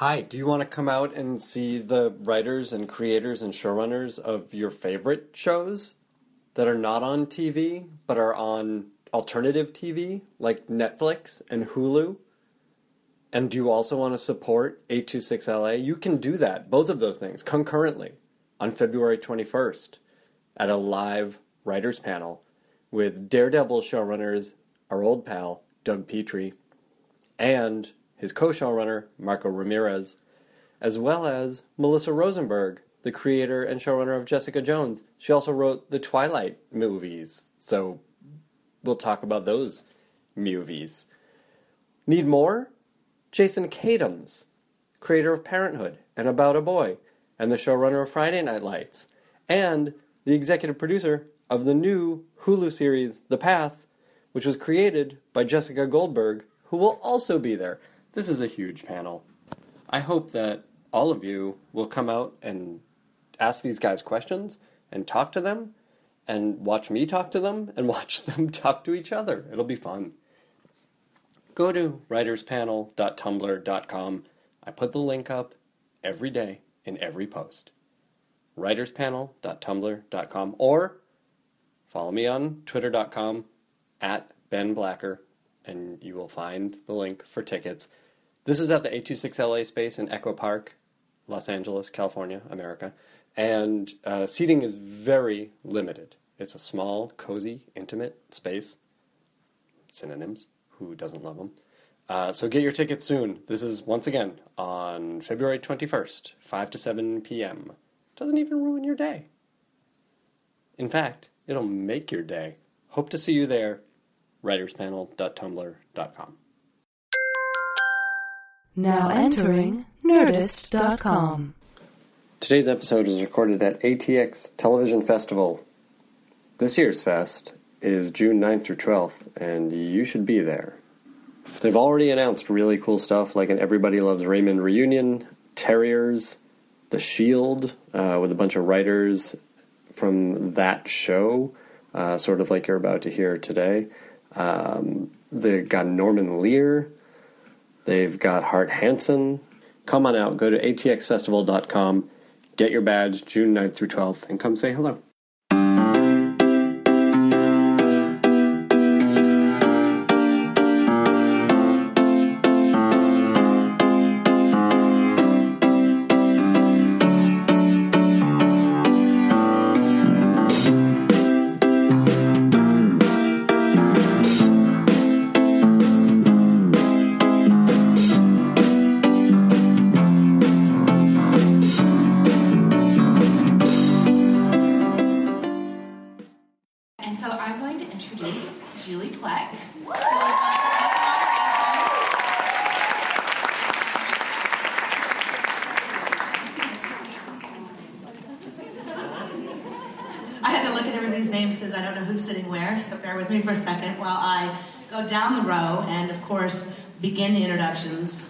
Hi, do you want to come out and see the writers and creators and showrunners of your favorite shows that are not on TV but are on alternative TV like Netflix and Hulu? And do you also want to support 826LA? You can do that, both of those things, concurrently on February 21st at a live writers panel with Daredevil showrunners, our old pal, Doug Petrie, and his co showrunner, Marco Ramirez, as well as Melissa Rosenberg, the creator and showrunner of Jessica Jones. She also wrote the Twilight movies, so we'll talk about those movies. Need more? Jason Katims, creator of Parenthood and About a Boy, and the showrunner of Friday Night Lights, and the executive producer of the new Hulu series The Path, which was created by Jessica Goldberg, who will also be there. This is a huge panel. I hope that all of you will come out and ask these guys questions and talk to them and watch me talk to them and watch them talk to each other. It'll be fun. Go to writerspanel.tumblr.com. I put the link up every day in every post. writerspanel.tumblr.com or follow me on twitter.com at Ben Blacker and you will find the link for tickets. This is at the 826LA space in Echo Park, Los Angeles, California, America. And uh, seating is very limited. It's a small, cozy, intimate space. Synonyms. Who doesn't love them? Uh, so get your tickets soon. This is once again on February 21st, 5 to 7 p.m. Doesn't even ruin your day. In fact, it'll make your day. Hope to see you there writerspanel.tumblr.com. Now entering Nerdist.com. Today's episode is recorded at ATX Television Festival. This year's fest is June 9th through 12th, and you should be there. They've already announced really cool stuff like an Everybody Loves Raymond reunion, Terriers, The Shield, uh, with a bunch of writers from that show, uh, sort of like you're about to hear today. Um, they've got Norman Lear. They've got Hart Hanson. Come on out. Go to atxfestival.com. Get your badge June 9th through 12th and come say hello.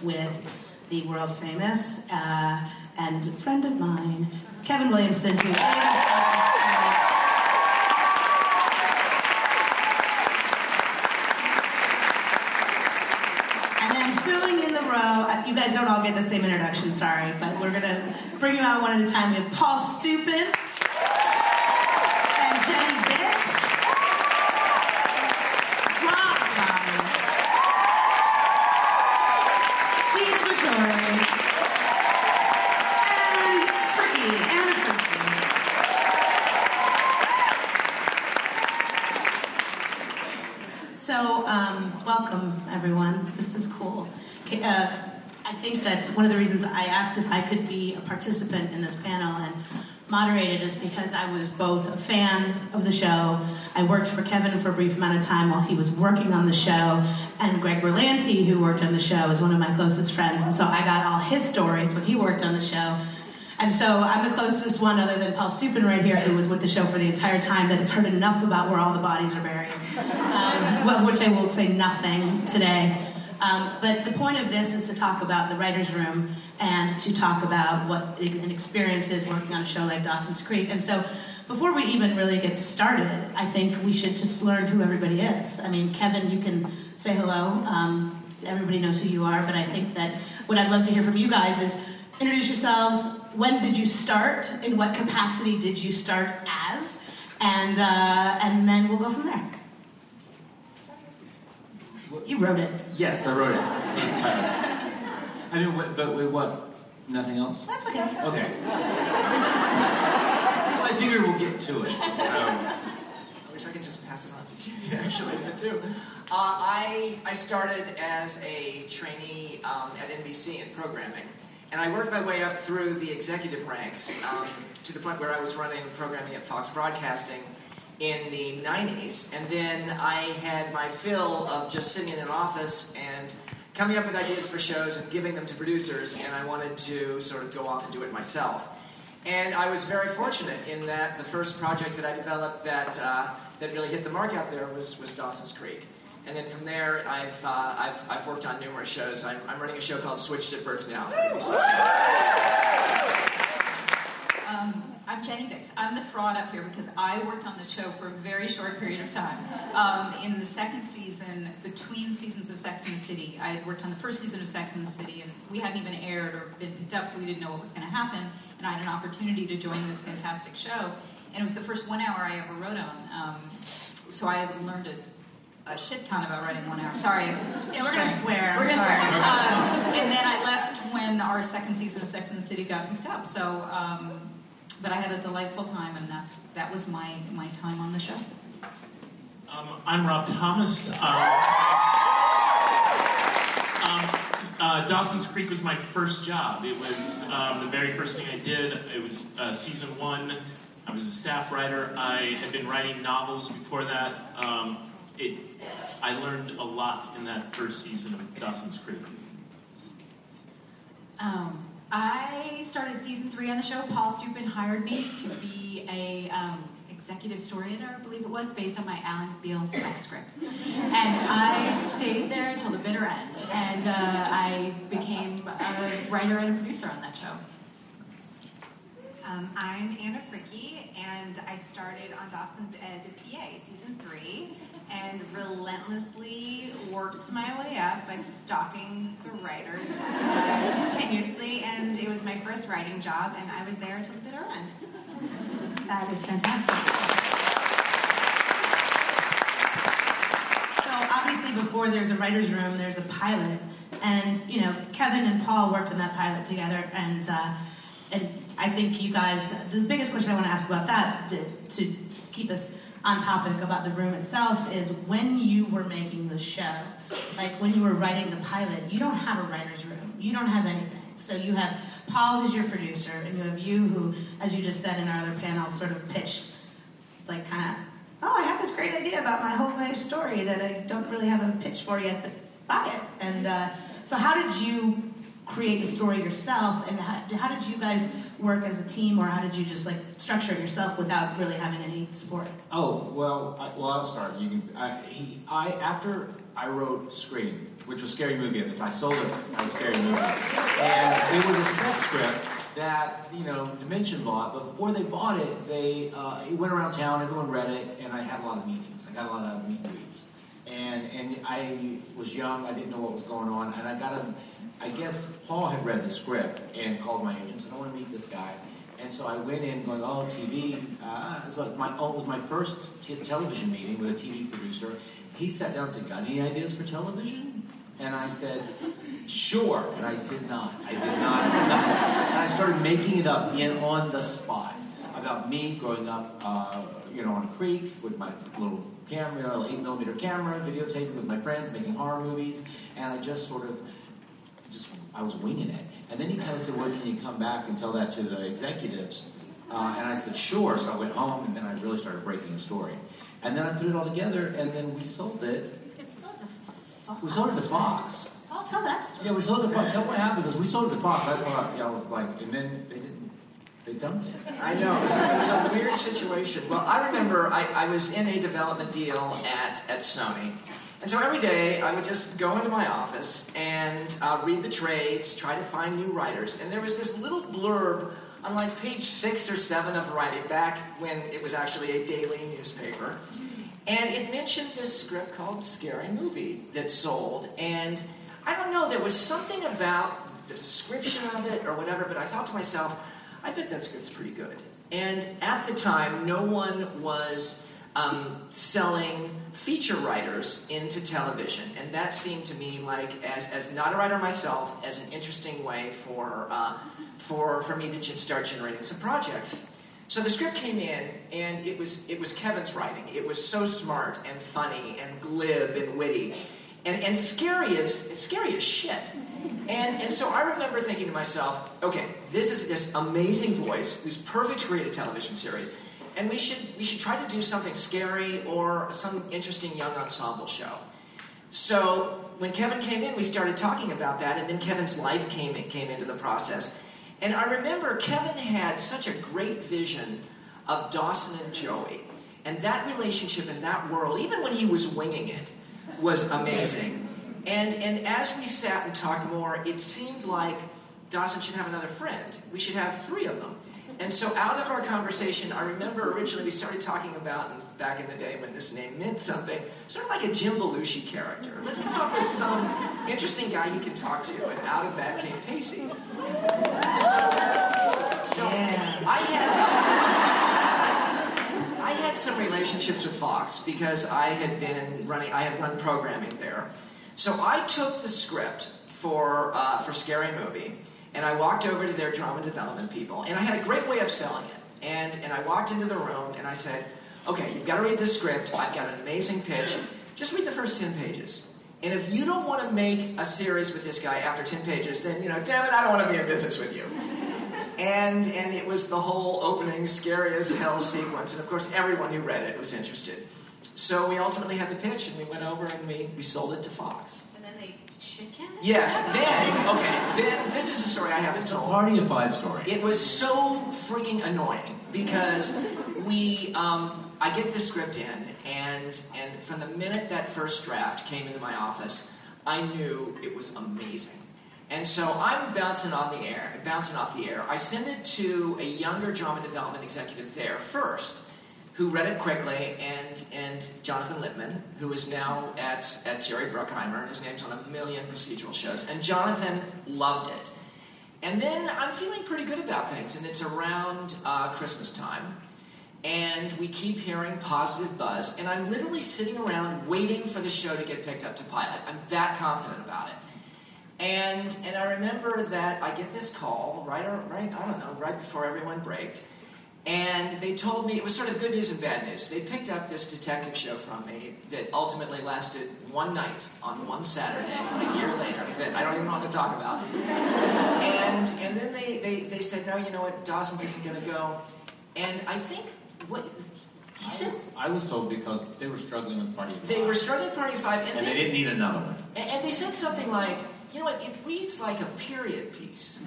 With the world famous uh, and friend of mine, Kevin Williamson, who And then filling in the row, uh, you guys don't all get the same introduction, sorry, but we're gonna bring you out one at a time. We have Paul Stupin I think that one of the reasons I asked if I could be a participant in this panel and moderate it is because I was both a fan of the show. I worked for Kevin for a brief amount of time while he was working on the show, and Greg Berlanti, who worked on the show, is one of my closest friends, and so I got all his stories when he worked on the show. And so I'm the closest one, other than Paul Stupin right here, who was with the show for the entire time, that has heard enough about where all the bodies are buried, um, of which I will say nothing today. Um, but the point of this is to talk about the writer's room and to talk about what an experience is working on a show like Dawson's Creek. And so before we even really get started, I think we should just learn who everybody is. I mean, Kevin, you can say hello. Um, everybody knows who you are, but I think that what I'd love to hear from you guys is introduce yourselves. When did you start? In what capacity did you start as? And uh, and then we'll go from there. You wrote it. Yes, I wrote it. I mean, but with what? Nothing else? That's okay. Okay. well, I figure we'll get to it. Um, I wish I could just pass it on to Jimmy, actually, too. Uh, I, I started as a trainee um, at NBC in programming, and I worked my way up through the executive ranks um, to the point where I was running programming at Fox Broadcasting in the 90s, and then I had my fill of just sitting in an office and coming up with ideas for shows and giving them to producers, and I wanted to sort of go off and do it myself. And I was very fortunate in that the first project that I developed that uh, that really hit the mark out there was, was Dawson's Creek. And then from there, I've, uh, I've, I've worked on numerous shows. I'm, I'm running a show called Switched at Birth Now for. Um, I'm Jenny Bicks. I'm the fraud up here because I worked on the show for a very short period of time. Um, in the second season, between seasons of Sex and the City, I had worked on the first season of Sex and the City, and we hadn't even aired or been picked up, so we didn't know what was going to happen. And I had an opportunity to join this fantastic show, and it was the first one hour I ever wrote on. Um, so I had learned a, a shit ton about writing one hour. Sorry. Yeah, we're gonna swear. We're gonna swear. Um, and then I left when our second season of Sex and the City got picked up. So, um, but I had a delightful time, and that's that was my my time on the show. Um, I'm Rob Thomas. Um, um, uh, Dawson's Creek was my first job. It was um, the very first thing I did. It was uh, season one. I was a staff writer. I had been writing novels before that. Um, it, I learned a lot in that first season of Dawson's Creek. Um, I started season three on the show. Paul Stupin hired me to be a um, executive story editor, I believe it was, based on my Ally McBeal script. And I stayed there until the bitter end. And uh, I became a writer and a producer on that show. Um, I'm Anna Fricke, and I started on Dawson's as a PA, season three, and relentlessly worked my way up by stalking the writers uh, continuously. And it was my first writing job, and I was there until the bitter end. That is fantastic. So obviously, before there's a writer's room, there's a pilot, and you know, Kevin and Paul worked on that pilot together, and uh, and I think you guys. The biggest question I want to ask about that, to, to keep us on topic about the room itself, is when you were making the show, like when you were writing the pilot, you don't have a writer's room, you don't have anything. So you have Paul, who's your producer, and you have you, who, as you just said in our other panel, sort of pitched like kind of, oh, I have this great idea about my whole life story that I don't really have a pitch for yet, but buy it. And uh, so, how did you create the story yourself, and how, how did you guys work as a team, or how did you just like structure yourself without really having any support? Oh well, I, well I'll start. You can. I, he, I after I wrote Scream, which was a scary movie at the time. I sold it as a scary movie, and it was a spec script that you know Dimension bought. But before they bought it, they uh, it went around town. Everyone read it, and I had a lot of meetings. I got a lot of meet greets, and and I was young. I didn't know what was going on, and I got a. I guess Paul had read the script and called my agent and said, "I want to meet this guy." And so I went in going, oh, TV. Uh, it, was my, oh, it was my first t- television meeting with a TV producer. He sat down and said, got any ideas for television? And I said, sure. And I did not. I did not. And I started making it up in on the spot about me growing up, uh, you know, on a creek with my little camera, know, eight millimeter camera, videotaping with my friends, making horror movies. And I just sort of just I was winging it. And then he kind of said, "Well, can you come back and tell that to the executives?" Uh, and I said, "Sure." So I went home, and then I really started breaking a story. And then I put it all together, and then we sold it. We sold it to Fox. I'll tell that story. Yeah, we sold it to Fox. Tell what happened because we sold it to Fox. I thought, yeah, I was like, and then they didn't. They dumped it. I know, it was, a, it was a weird situation. Well, I remember I, I was in a development deal at, at Sony. And so every day I would just go into my office and uh, read the trades, try to find new writers. And there was this little blurb on like page six or seven of Variety back when it was actually a daily newspaper. And it mentioned this script called Scary Movie that sold. And I don't know, there was something about the description of it or whatever, but I thought to myself, I bet that script's pretty good. And at the time, no one was um, selling feature writers into television, and that seemed to me like, as, as not a writer myself, as an interesting way for, uh, for, for me to start generating some projects. So the script came in, and it was it was Kevin's writing. It was so smart and funny and glib and witty, and, and scary as scary as shit. And and so I remember thinking to myself, okay, this is this amazing voice who's perfect to create a television series, and we should we should try to do something scary or some interesting young ensemble show. So when Kevin came in, we started talking about that, and then Kevin's life came came into the process. And I remember Kevin had such a great vision of Dawson and Joey. And that relationship in that world, even when he was winging it, was amazing. And, and as we sat and talked more, it seemed like Dawson should have another friend. We should have three of them. And so out of our conversation, I remember originally we started talking about, back in the day when this name meant something, sort of like a Jim Belushi character. Let's come up with some interesting guy he can talk to. And out of that came Pacey. So, so I had some, I had some relationships with Fox because I had been running, I had run programming there. So I took the script for uh, for Scary Movie, and I walked over to their drama development people, and I had a great way of selling it. And and I walked into the room and I said, "Okay, you've got to read this script. I've got an amazing pitch. Just read the first ten pages." And if you don't want to make a series with this guy after 10 pages, then, you know, damn it, I don't want to be in business with you. And, and it was the whole opening, scary as hell sequence. And of course, everyone who read it was interested. So we ultimately had the pitch, and we went over and we, we sold it to Fox. And then they shit canned it? Yes, then, okay, then this is a story I haven't It's a told. party of five story. It was so freaking annoying because we, um, I get this script in, and and from the minute that first draft came into my office, I knew it was amazing. And so I'm bouncing on the air, bouncing off the air. I send it to a younger drama development executive there first, who read it quickly, and and Jonathan Littman, who is now at at Jerry Bruckheimer, his name's on a million procedural shows. And Jonathan loved it. And then I'm feeling pretty good about things, and it's around uh, Christmas time, and we keep hearing positive buzz, and I'm literally sitting around waiting for the show to get picked up to pilot. I'm that confident about it. And and I remember that I get this call right right I don't know right before everyone braked, and they told me it was sort of good news and bad news. They picked up this detective show from me that ultimately lasted one night on one Saturday a year later that I don't even want to talk about. And and then they, they, they said, no, you know what, Dawson's isn't going to go. And I think what he said I was told because they were struggling with party of they five. were struggling with Party Five, and, and they then- didn't need another one. and, and they said something like, you know what, it reads like a period piece.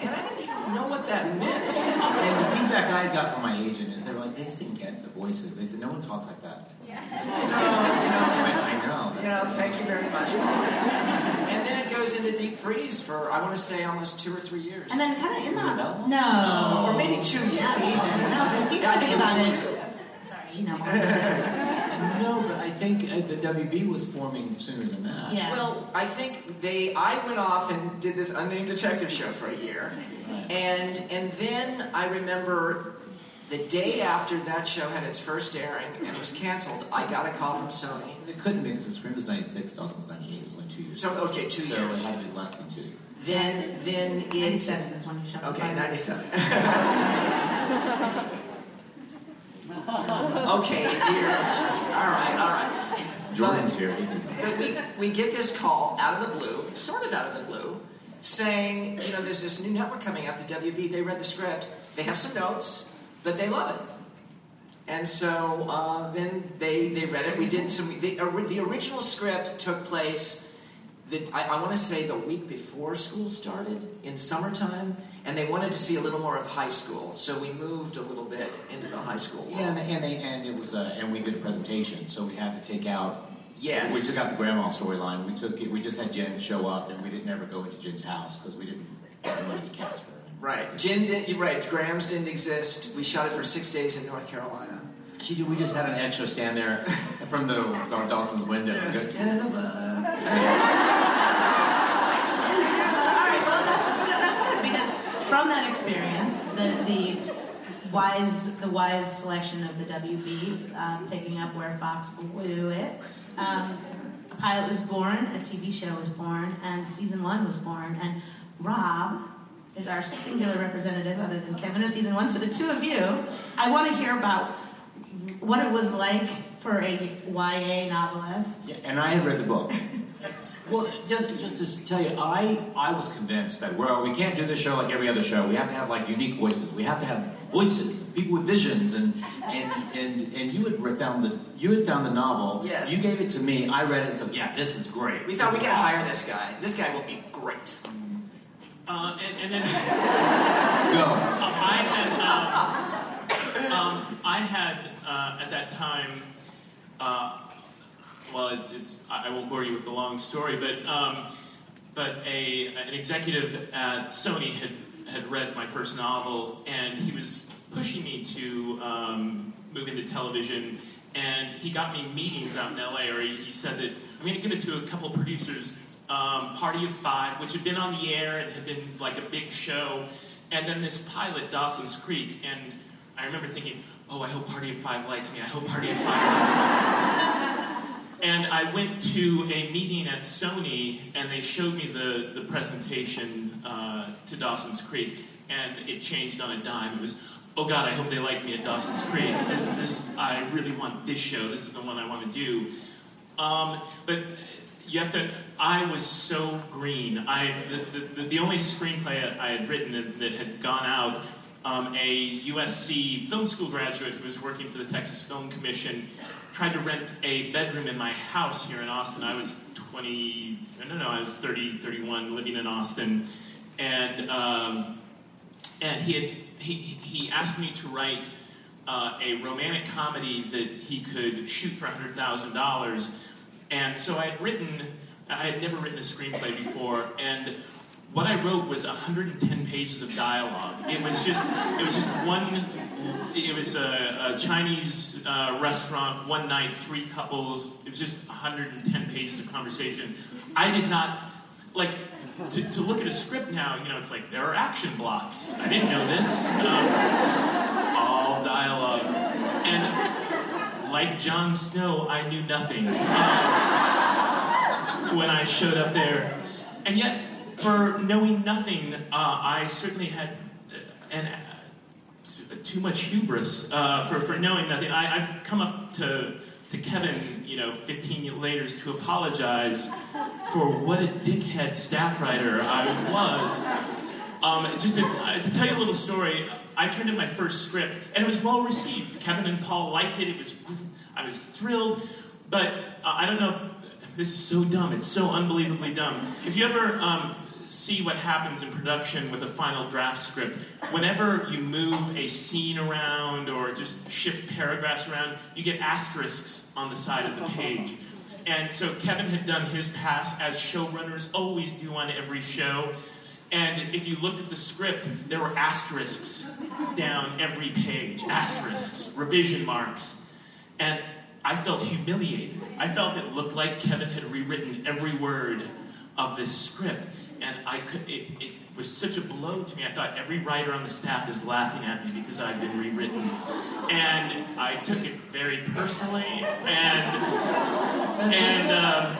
And I didn't even know what that meant. And the feedback I got from my agent is they were like, they just didn't get the voices. They said, no one talks like that. Yeah. So, you know, I, I know. you know, thank you very much, folks. And then it goes into deep freeze for, I want to say, almost two or three years. And then kind of in the Isabella? no, or maybe two years. not even. No, because he Yeah, I think me it about two. it. Sorry, you know. more. No, but I think uh, the WB was forming sooner than that. Yeah. Well, I think they. I went off and did this unnamed detective show for a year, right. and and then I remember the day after that show had its first airing and was canceled, I got a call from Sony. It couldn't be because the Scream was '96, Dawson's '98. It was only two years. So okay, two so years. So it had to be less than two. Years. Then then in 97. That's when you. Okay, '97. okay, dear. All right, all right. Jordan's here. He can tell. But we, we get this call out of the blue, sort of out of the blue, saying, you know, there's this new network coming up, the WB. They read the script, they have some notes, but they love it. And so uh, then they, they read it. We did some. The, the original script took place, the, I, I want to say, the week before school started in summertime, and they wanted to see a little more of high school, so we moved a little bit into the high school world. Yeah, and, and, they, and it was, uh, and we did a presentation, so we had to take out. Yes. We took out the grandma storyline. We took it. We just had Jen show up, and we didn't ever go into Jen's house because we didn't want to cast her. Right. Jen did, you're right. Grams didn't exist. We shot it for six days in North Carolina. She did, we just had an extra stand there from the from Dawson's window. and go, Jennifer. All right, well, that's from that experience, the, the wise the wise selection of the WB, uh, picking up where Fox blew it. Um, a pilot was born, a TV show was born, and season one was born. And Rob is our singular representative, other than Kevin, of season one. So the two of you, I want to hear about what it was like for a YA novelist. Yeah, and I had read the book. Well, just just to tell you, I I was convinced that well, we can't do this show like every other show. We have to have like unique voices. We have to have voices, people with visions, and and and and you had found the you had found the novel. Yes. You gave it to me. I read it. and said, yeah, this is great. We thought This we is could awesome." hire this guy. This guy will be great. Uh, and, and then Go. I had, um, um, I had uh, at that time, uh, well, it's, it's, I won't bore you with the long story, but, um, but a, an executive at Sony had, had read my first novel, and he was pushing me to um, move into television, and he got me meetings out in LA, or he, he said that I'm going to give it to a couple producers. Um, Party of Five, which had been on the air and had been like a big show, and then this pilot, Dawson's Creek, and I remember thinking, oh, I hope Party of Five likes me. I hope Party of Five likes me. And I went to a meeting at Sony, and they showed me the, the presentation uh, to Dawson's Creek, and it changed on a dime. It was, oh God, I hope they like me at Dawson's Creek. This, this, I really want this show. This is the one I want to do. Um, but you have to. I was so green. I the, the, the, only screenplay I had written that, that had gone out. Um, a USC film school graduate who was working for the Texas Film Commission tried to rent a bedroom in my house here in Austin. I was 20, I don't I was 30, 31, living in Austin, and um, and he had he, he asked me to write uh, a romantic comedy that he could shoot for hundred thousand dollars, and so I had written. I had never written a screenplay before, and what I wrote was 110 pages of dialogue. It was just it was just one. It was a, a Chinese uh, restaurant, one night, three couples. It was just 110 pages of conversation. I did not like to, to look at a script now. You know, it's like there are action blocks. I didn't know this. Um, all dialogue, and like Jon Snow, I knew nothing um, when I showed up there, and yet for knowing nothing, uh, I certainly had an, too much hubris uh, for, for knowing nothing. I, I've come up to, to Kevin, you know, 15 years later to apologize for what a dickhead staff writer I was. Um, just to, uh, to tell you a little story, I turned in my first script and it was well received. Kevin and Paul liked it. It was, I was thrilled. But uh, I don't know. If, this is so dumb. It's so unbelievably dumb. If you ever um, see what happens in production with a final draft script, whenever you move a scene around or just shift paragraphs around, you get asterisks on the side of the page. And so Kevin had done his pass as showrunners always do on every show. And if you looked at the script, there were asterisks down every page, asterisks, revision marks. And I felt humiliated. I felt it looked like Kevin had rewritten every word of this script. And I could, it, it was such a blow to me. I thought every writer on the staff is laughing at me because I've been rewritten. And I took it very personally. And, and um,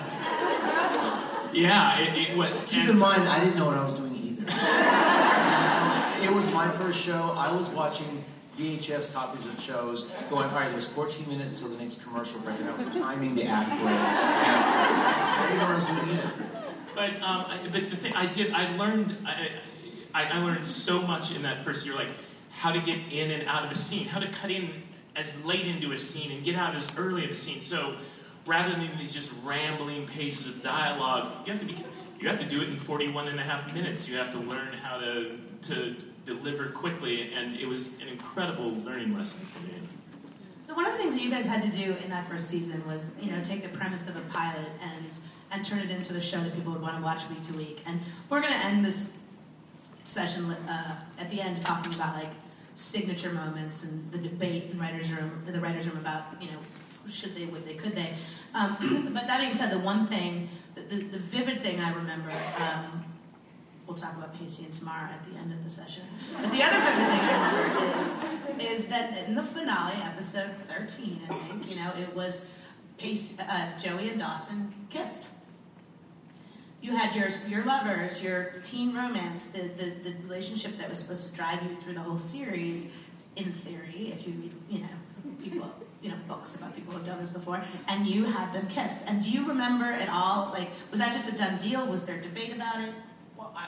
yeah, it, it was. Keep and- in mind, I didn't know what I was doing either. it was my first show. I was watching VHS copies of shows, going, all right, there's 14 minutes till the next commercial break, and I was timing the act breaks. And I didn't know what I was doing either. But um, I, but the thing I did, I learned, I, I, I learned so much in that first year, like how to get in and out of a scene, how to cut in as late into a scene and get out as early of a scene. So rather than these just rambling pages of dialogue, you have to be, you have to do it in 41 and a half minutes. You have to learn how to to deliver quickly, and it was an incredible learning lesson for me. So one of the things that you guys had to do in that first season was, you know, take the premise of a pilot and and turn it into a show that people would want to watch week to week. And we're going to end this session uh, at the end talking about like signature moments and the debate in writers' room, the writers' room about, you know, should they, would they, could they. Um, but that being said, the one thing, the, the, the vivid thing I remember um, we'll talk about Pacey and Tamara at the end of the session. But the other thing I remember is, is that in the finale, episode 13, I think, you know, it was Pace, uh, Joey and Dawson kissed. You had your your lovers, your teen romance, the, the, the relationship that was supposed to drive you through the whole series, in theory, if you read, you know, people, you know, books about people who've done this before, and you had them kiss. And do you remember at all, like, was that just a done deal? Was there debate about it?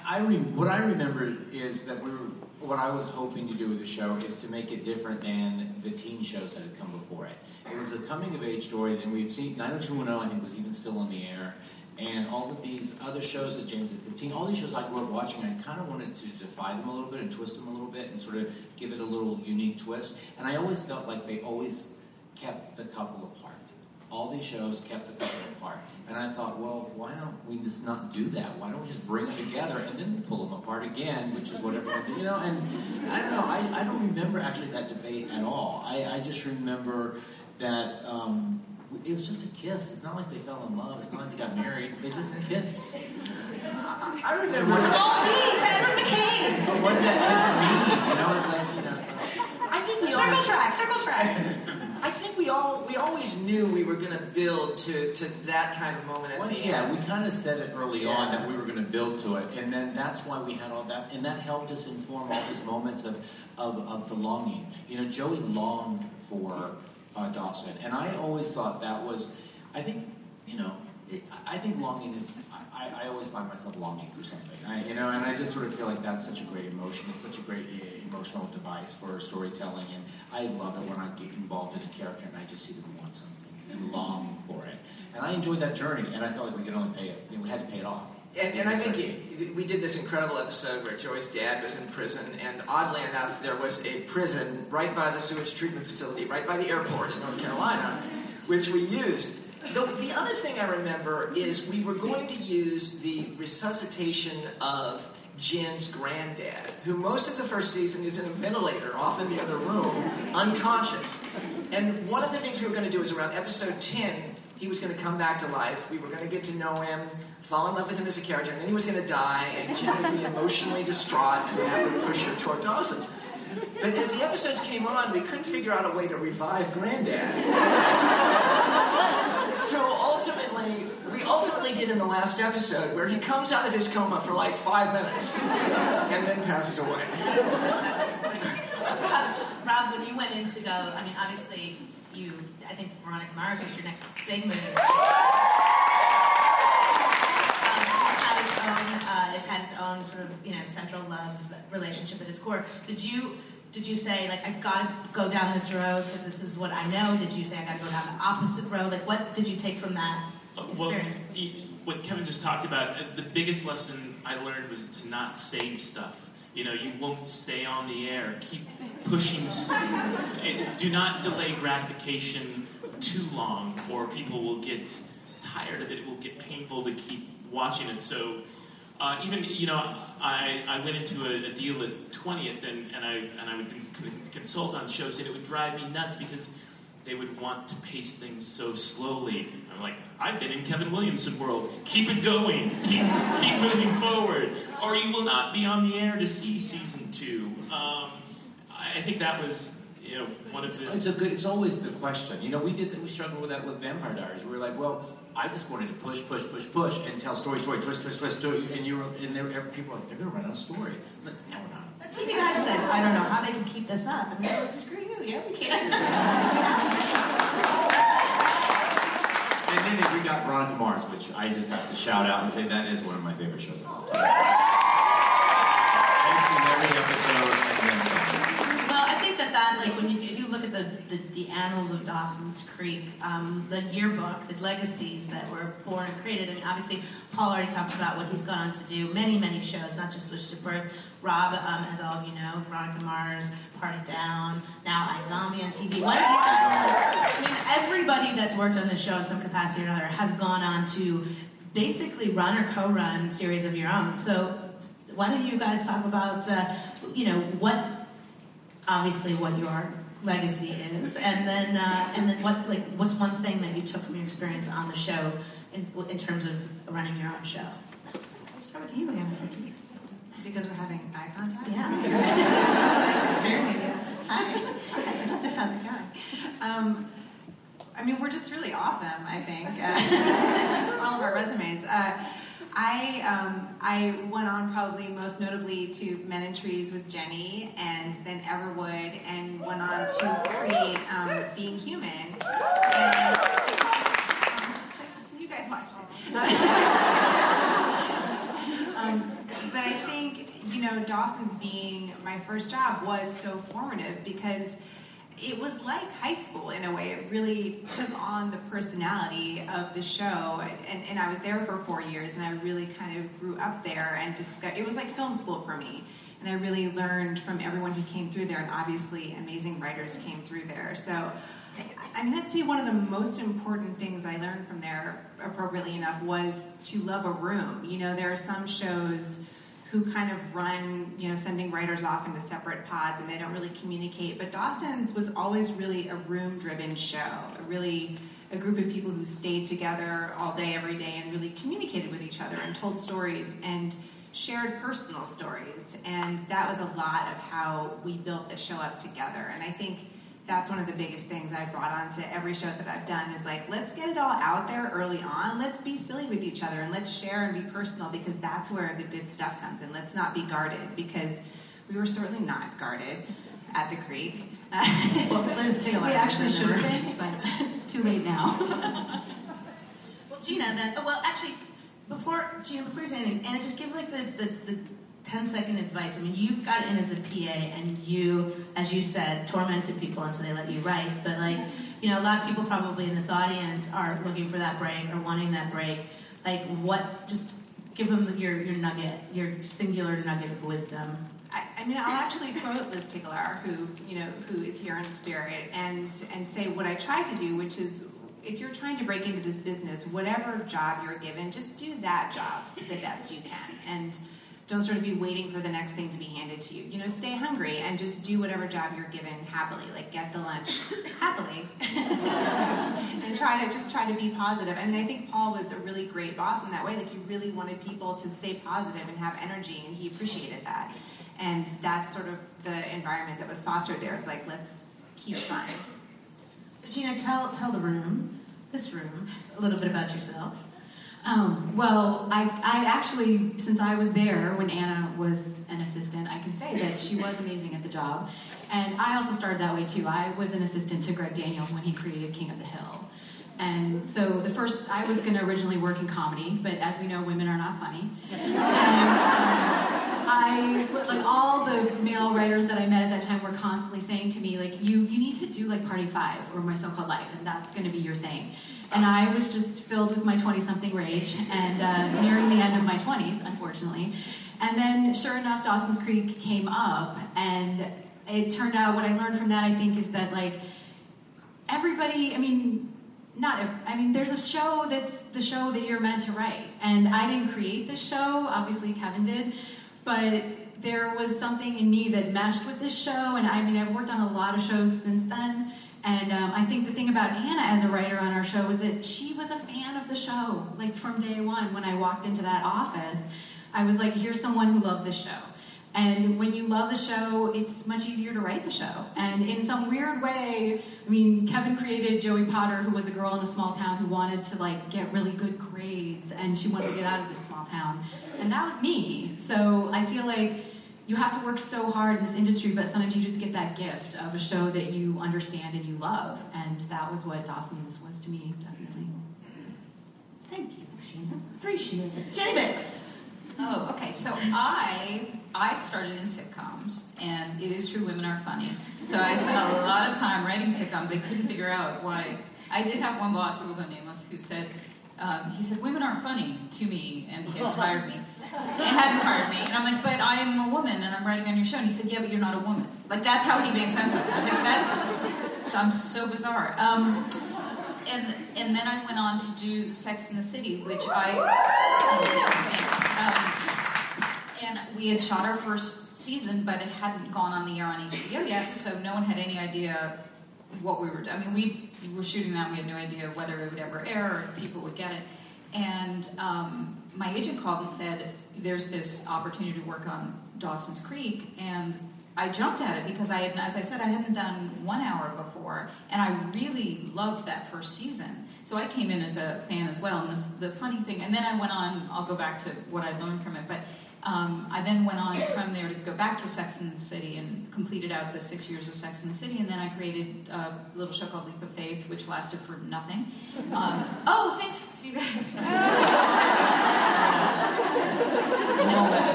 I, re- what I remember is that we were, what I was hoping to do with the show is to make it different than the teen shows that had come before it. It was a coming of age story, and we had seen 90210, I think, was even still in the air. And all of these other shows that James at 15, all these shows I grew up watching, I kind of wanted to defy them a little bit and twist them a little bit and sort of give it a little unique twist. And I always felt like they always kept the couple apart. All these shows kept the couple apart. And I thought, well, why don't we just not do that? Why don't we just bring them together and then pull them apart again, which is what everyone, you know? And I don't know, I, I don't remember actually that debate at all. I, I just remember that. Um, it was just a kiss. It's not like they fell in love. It's not like they got married. They just kissed. I, I remember. What all me, Edwin McCain. But what did that kiss mean? You know, it's like you know. It's like, I think we Circle always, track, circle track. I think we all we always knew we were going to build to, to that kind of moment at well, yeah, end. we kind of said it early Yeah. on that we were going to build to it, and then that's why we had all that, and that helped us inform all these moments of, of, of the longing. You know, Joey longed for uh, Dawson, and I always thought that was, I think, you know, it, I think longing is. I, I always find myself longing for something, I, you know, and I just sort of feel like that's such a great emotion. It's such a great device for storytelling, and I love it when I get involved in a character and I just see them want something and long for it. And I enjoyed that journey, and I felt like we could only pay it. We had to pay it off. And, and I think it, we did this incredible episode where Joey's dad was in prison, and oddly enough, there was a prison right by the sewage treatment facility, right by the airport in North Carolina, which we used. The, the other thing I remember is we were going to use the resuscitation of Jen's granddad, who most of the first season is in a ventilator off in the other room, unconscious. And one of the things we were going to do is around episode 10, he was going to come back to life. We were going to get to know him, fall in love with him as a character, and then he was going to die, and Jin would be emotionally distraught, and that would push her toward Dawson's. But as the episodes came on, we couldn't figure out a way to revive Granddad. So ultimately, we ultimately did in the last episode where he comes out of his coma for like five minutes and then passes away. Rob, Rob, when you went in to go, I mean, obviously, you, I think Veronica Mars was your next big move. Um, it had its own, uh, it had its own sort of, you know, central love relationship at its core. Did you, did you say like I gotta go down this road because this is what I know? Did you say I gotta go down the opposite road? Like, what did you take from that Uh, Well, experience? what Kevin just talked about, uh, the biggest lesson I learned was to not save stuff. You know, you won't stay on the air. Keep pushing. Do not delay gratification too long, or people will get tired of it. It will get painful to keep watching it. So, uh, even you know, I, I went into a, a deal at 20th, and, and I and I would con- con- consult on shows, and it would drive me nuts because they would want to pace things so slowly. I'm like, I've been in Kevin Williamson world. Keep it going. Keep keep moving forward, or you will not be on the air to see season two. Um, I think that was you know one of the. It's a good. It's always the question. You know, we did. We struggled with that with Vampire Diaries. We were like, well, I just wanted to push, push, push, push, and tell story, story, twist, twist, twist, story. And you were, and there, people were like, they're gonna run out of story. It's like, no, we're not. The TV guy said, I don't know how they can keep this up. And they're like, screw you, yeah, we can. And then we got Veronica Mars, which I just have to shout out and say that is one of my favorite shows of all time. Thanks in every episode and then some. I think that like, when you, if you look at the, the, the annals of Dawson's Creek, um, the yearbook, the legacies that were born and created, I mean, obviously, Paul already talked about what he's gone on to do, many, many shows, not just Switched at Birth. Rob, um, as all of you know, Veronica Mars, Party Down, now iZombie on TV. Why don't you guys, I mean, everybody that's worked on this show in some capacity or another has gone on to basically run or co-run series of your own. So why don't you guys talk about, uh, you know, what obviously what your legacy is, and then uh, and then what like what's one thing that you took from your experience on the show in, in terms of running your own show? I'll start with you, Anna Fricke. Because we're having eye contact? Yeah. Staring. Hi. Hi. How's it going? Um, I mean, we're just really awesome, I think, uh, all of our resumes. Uh, I, um, I went on probably most notably to Men in Trees with Jenny and then Everwood and went on to create um, Being Human. And, you guys watch. um, but I think, you know, Dawson's being my first job was so formative because it was like high school in a way. It really took on the personality of the show. And, and I was there for four years and I really kind of grew up there and discussed, it was like film school for me. And I really learned from everyone who came through there, and obviously amazing writers came through there. So I'm going to say one of the most important things I learned from there, appropriately enough, was to love a room. You know, there are some shows who kind of run, you know, sending writers off into separate pods and they don't really communicate. But Dawson's was always really a room driven show, a really a group of people who stayed together all day, every day, and really communicated with each other and told stories and shared personal stories. And that was a lot of how we built the show up together. And I think that's one of the biggest things I've brought on to every show that I've done is like, let's get it all out there early on. Let's be silly with each other and let's share and be personal because that's where the good stuff comes in. Let's not be guarded because we were certainly not guarded at the creek. well, Liz Taylor. We actually should have been, but too late now. well, Gina, then, oh, well, actually, before, Gina, before you say anything, Anna, just give like the, the, the 10 second advice. I mean, you got in as a PA and you, as you said, tormented people until they let you write. But, like, you know, a lot of people probably in this audience are looking for that break or wanting that break. Like, what, just give them your, your nugget, your singular nugget of wisdom. I, mean, I'll actually quote Liz Tigelaar, who you know, who is here in spirit, and and say what I try to do, which is, if you're trying to break into this business, whatever job you're given, just do that job the best you can, and don't sort of be waiting for the next thing to be handed to you. You know, stay hungry and just do whatever job you're given happily. Like get the lunch happily, and try to just try to be positive. I mean, I think Paul was a really great boss in that way. Like he really wanted people to stay positive and have energy, and he appreciated that. And that's sort of the environment that was fostered there. It's like let's keep trying. So Gina, tell tell the room, this room, a little bit about yourself. Um, well, I, I actually, since I was there when Anna was an assistant, I can say that she was amazing at the job. And I also started that way too. I was an assistant to Greg Daniels when he created King of the Hill. And so the first, I was going to originally work in comedy, but as we know, women are not funny. And, um, I like all the male writers that I met at that time were constantly saying to me like you you need to do like Party Five or My So-Called Life, and that's going to be your thing. And I was just filled with my 20-something rage and uh, nearing the end of my 20s, unfortunately. And then, sure enough, Dawson's Creek came up, and it turned out what I learned from that I think is that like everybody, I mean not I mean there's a show that's the show that you're meant to write and I didn't create this show obviously Kevin did but there was something in me that meshed with this show and I mean I've worked on a lot of shows since then. And um, I think the thing about Anna as a writer on our show was that she was a fan of the show like from day one. When I walked into that office I was like here's someone who loves this show and when you love the show, it's much easier to write the show. And in some weird way, I mean, Kevin created Joey Potter, who was a girl in a small town who wanted to like get really good grades, and she wanted to get out of this small town. And that was me. So I feel like you have to work so hard in this industry, but sometimes you just get that gift of a show that you understand and you love. And that was what Dawson's was to me, definitely. Thank you, Gina. Appreciate it. Jenny Bicks. Oh, okay. So I I started in sitcoms, and it is true women are funny. So I spent a lot of time writing sitcoms. They couldn't figure out why. I did have one boss who will go nameless who said um, he said women aren't funny to me, and he hadn't hired me. And hadn't hired me, and I'm like, but I am a woman, and I'm writing on your show. And he said, yeah, but you're not a woman. Like that's how he made sense of it. I was like, that's I'm so bizarre. Um, and and then I went on to do Sex in the City, which I um, and we had shot our first season, but it hadn't gone on the air on HBO yet, so no one had any idea what we were. I mean, we were shooting that, we had no idea whether it would ever air or if people would get it. And um, my agent called and said, "There's this opportunity to work on Dawson's Creek," and I jumped at it because I had, as I said, I hadn't done one hour before, and I really loved that first season. So I came in as a fan as well. And the, the funny thing, and then I went on. I'll go back to what I learned from it, but. Um, I then went on from there to go back to Sex and the City and completed out the six years of Sex and the City, and then I created a little show called Leap of Faith, which lasted for nothing. Um, oh, thanks, you guys. no,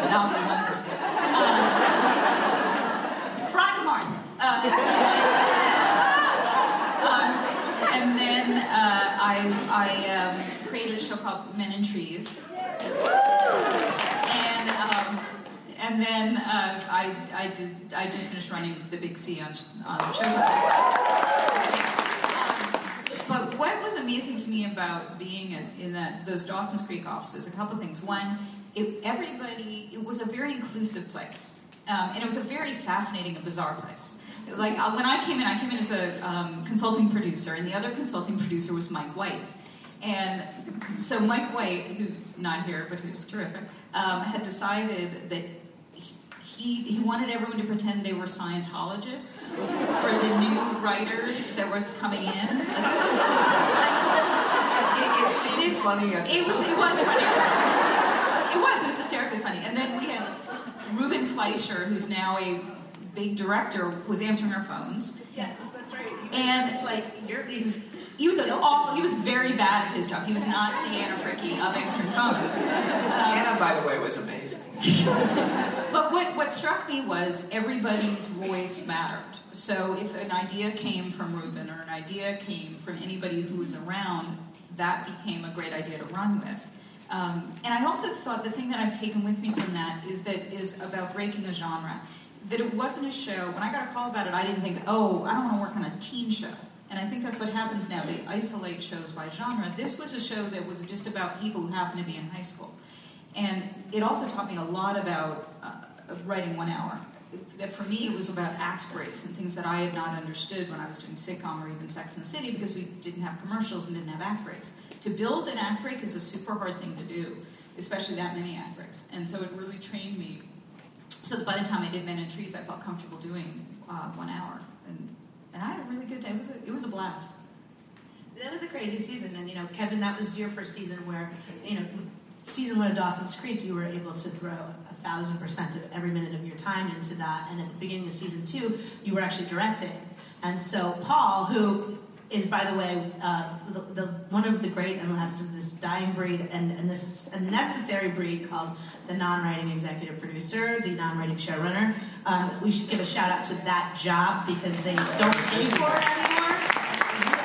not one person. Um, Veronica Mars. Uh, um, and then uh, I, I um, created a show called Men in Trees. And um, and then uh, I, I did I just finished running the Big C on on Showtime. But what was amazing to me about being in, in that those Dawson's Creek offices, a couple of things. One, it, everybody, it was a very inclusive place, um, and it was a very fascinating and bizarre place. Like uh, when I came in, I came in as a um, consulting producer, and the other consulting producer was Mike White. And so Mike White, who's not here but who's terrific, um, had decided that he, he wanted everyone to pretend they were Scientologists for the new writer that was coming in. Like, this is, It, it seemed it's- funny at the it was time. it was funny. It was it was hysterically funny. And then we had Ruben Fleischer, who's now a big director, was answering our phones. Yes, that's right. Was And- like you're, he was He was an awful, he was very bad at his job. He was not the Anna Fricke of answering phones. Anna, by the way, was amazing. But what, what struck me was everybody's voice mattered. So if an idea came from Ruben or an idea came from anybody who was around, that became a great idea to run with. Um, and I also thought the thing that I've taken with me from that is that is about breaking a genre. That it wasn't a show. When I got a call about it, I didn't think, oh, I don't want to work on a teen show. And I think that's what happens now. They isolate shows by genre. This was a show that was just about people who happen to be in high school. And it also taught me a lot about uh, writing one hour. That for me, it was about act breaks and things that I had not understood when I was doing sitcom or even Sex in the City because we didn't have commercials and didn't have act breaks. To build an act break is a super hard thing to do, especially that many act breaks. And so it really trained me. So by the time I did Men in Trees, I felt comfortable doing uh, one hour. And, and I had a really good day. It was a, it was a blast. That was a crazy season, and you know, Kevin, that was your first season where, you know, season one of Dawson's Creek, you were able to throw a thousand percent of every minute of your time into that, and at the beginning of season two, you were actually directing. And so Paul, who is, by the way, uh, the, the one of the great and last of this dying breed and a nec- a necessary breed called the non-writing executive producer, the non-writing showrunner. Um, we should give a shout out to that job because they don't pay for it anymore.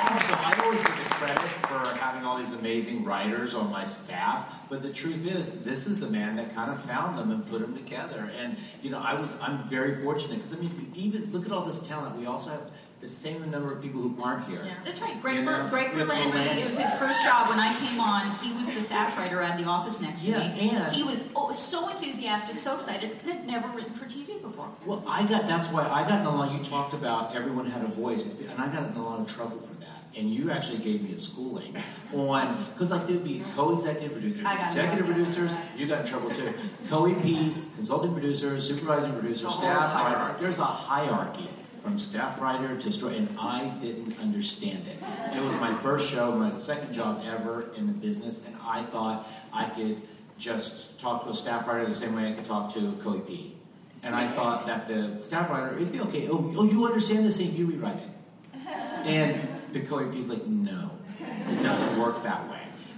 Also, I always get the credit for having all these amazing writers on my staff, but the truth is, this is the man that kind of found them and put them together. And you know, I was I'm very fortunate because I mean, even look at all this talent. We also have the same number of people who aren't here. Yeah. That's right. Greg, You know, Ber- Greg Berlanti, Berlanti. it was his first job when I came on. He was the staff writer at the office next to Yeah, me. and- he was oh, so enthusiastic, so excited, and had never written for TV before. Well, I got that's why I got in a lot. You talked about everyone had a voice, and I got in a lot of trouble for that. And you actually gave me a schooling on because like there'd be co-executive producers, I got executive trouble. producers. You got in trouble too. Co-EPs, consulting producers, supervising producers, The staff hierarchy. There's a hierarchy from staff writer to story, and I didn't understand it. It was my first show, my second job ever in the business, and I thought I could just talk to a staff writer the same way I could talk to a co-EP. And I thought that the staff writer, it'd be okay. Oh, oh you understand this thing, you rewrite it. And the co-EP's like, no, it doesn't work that way.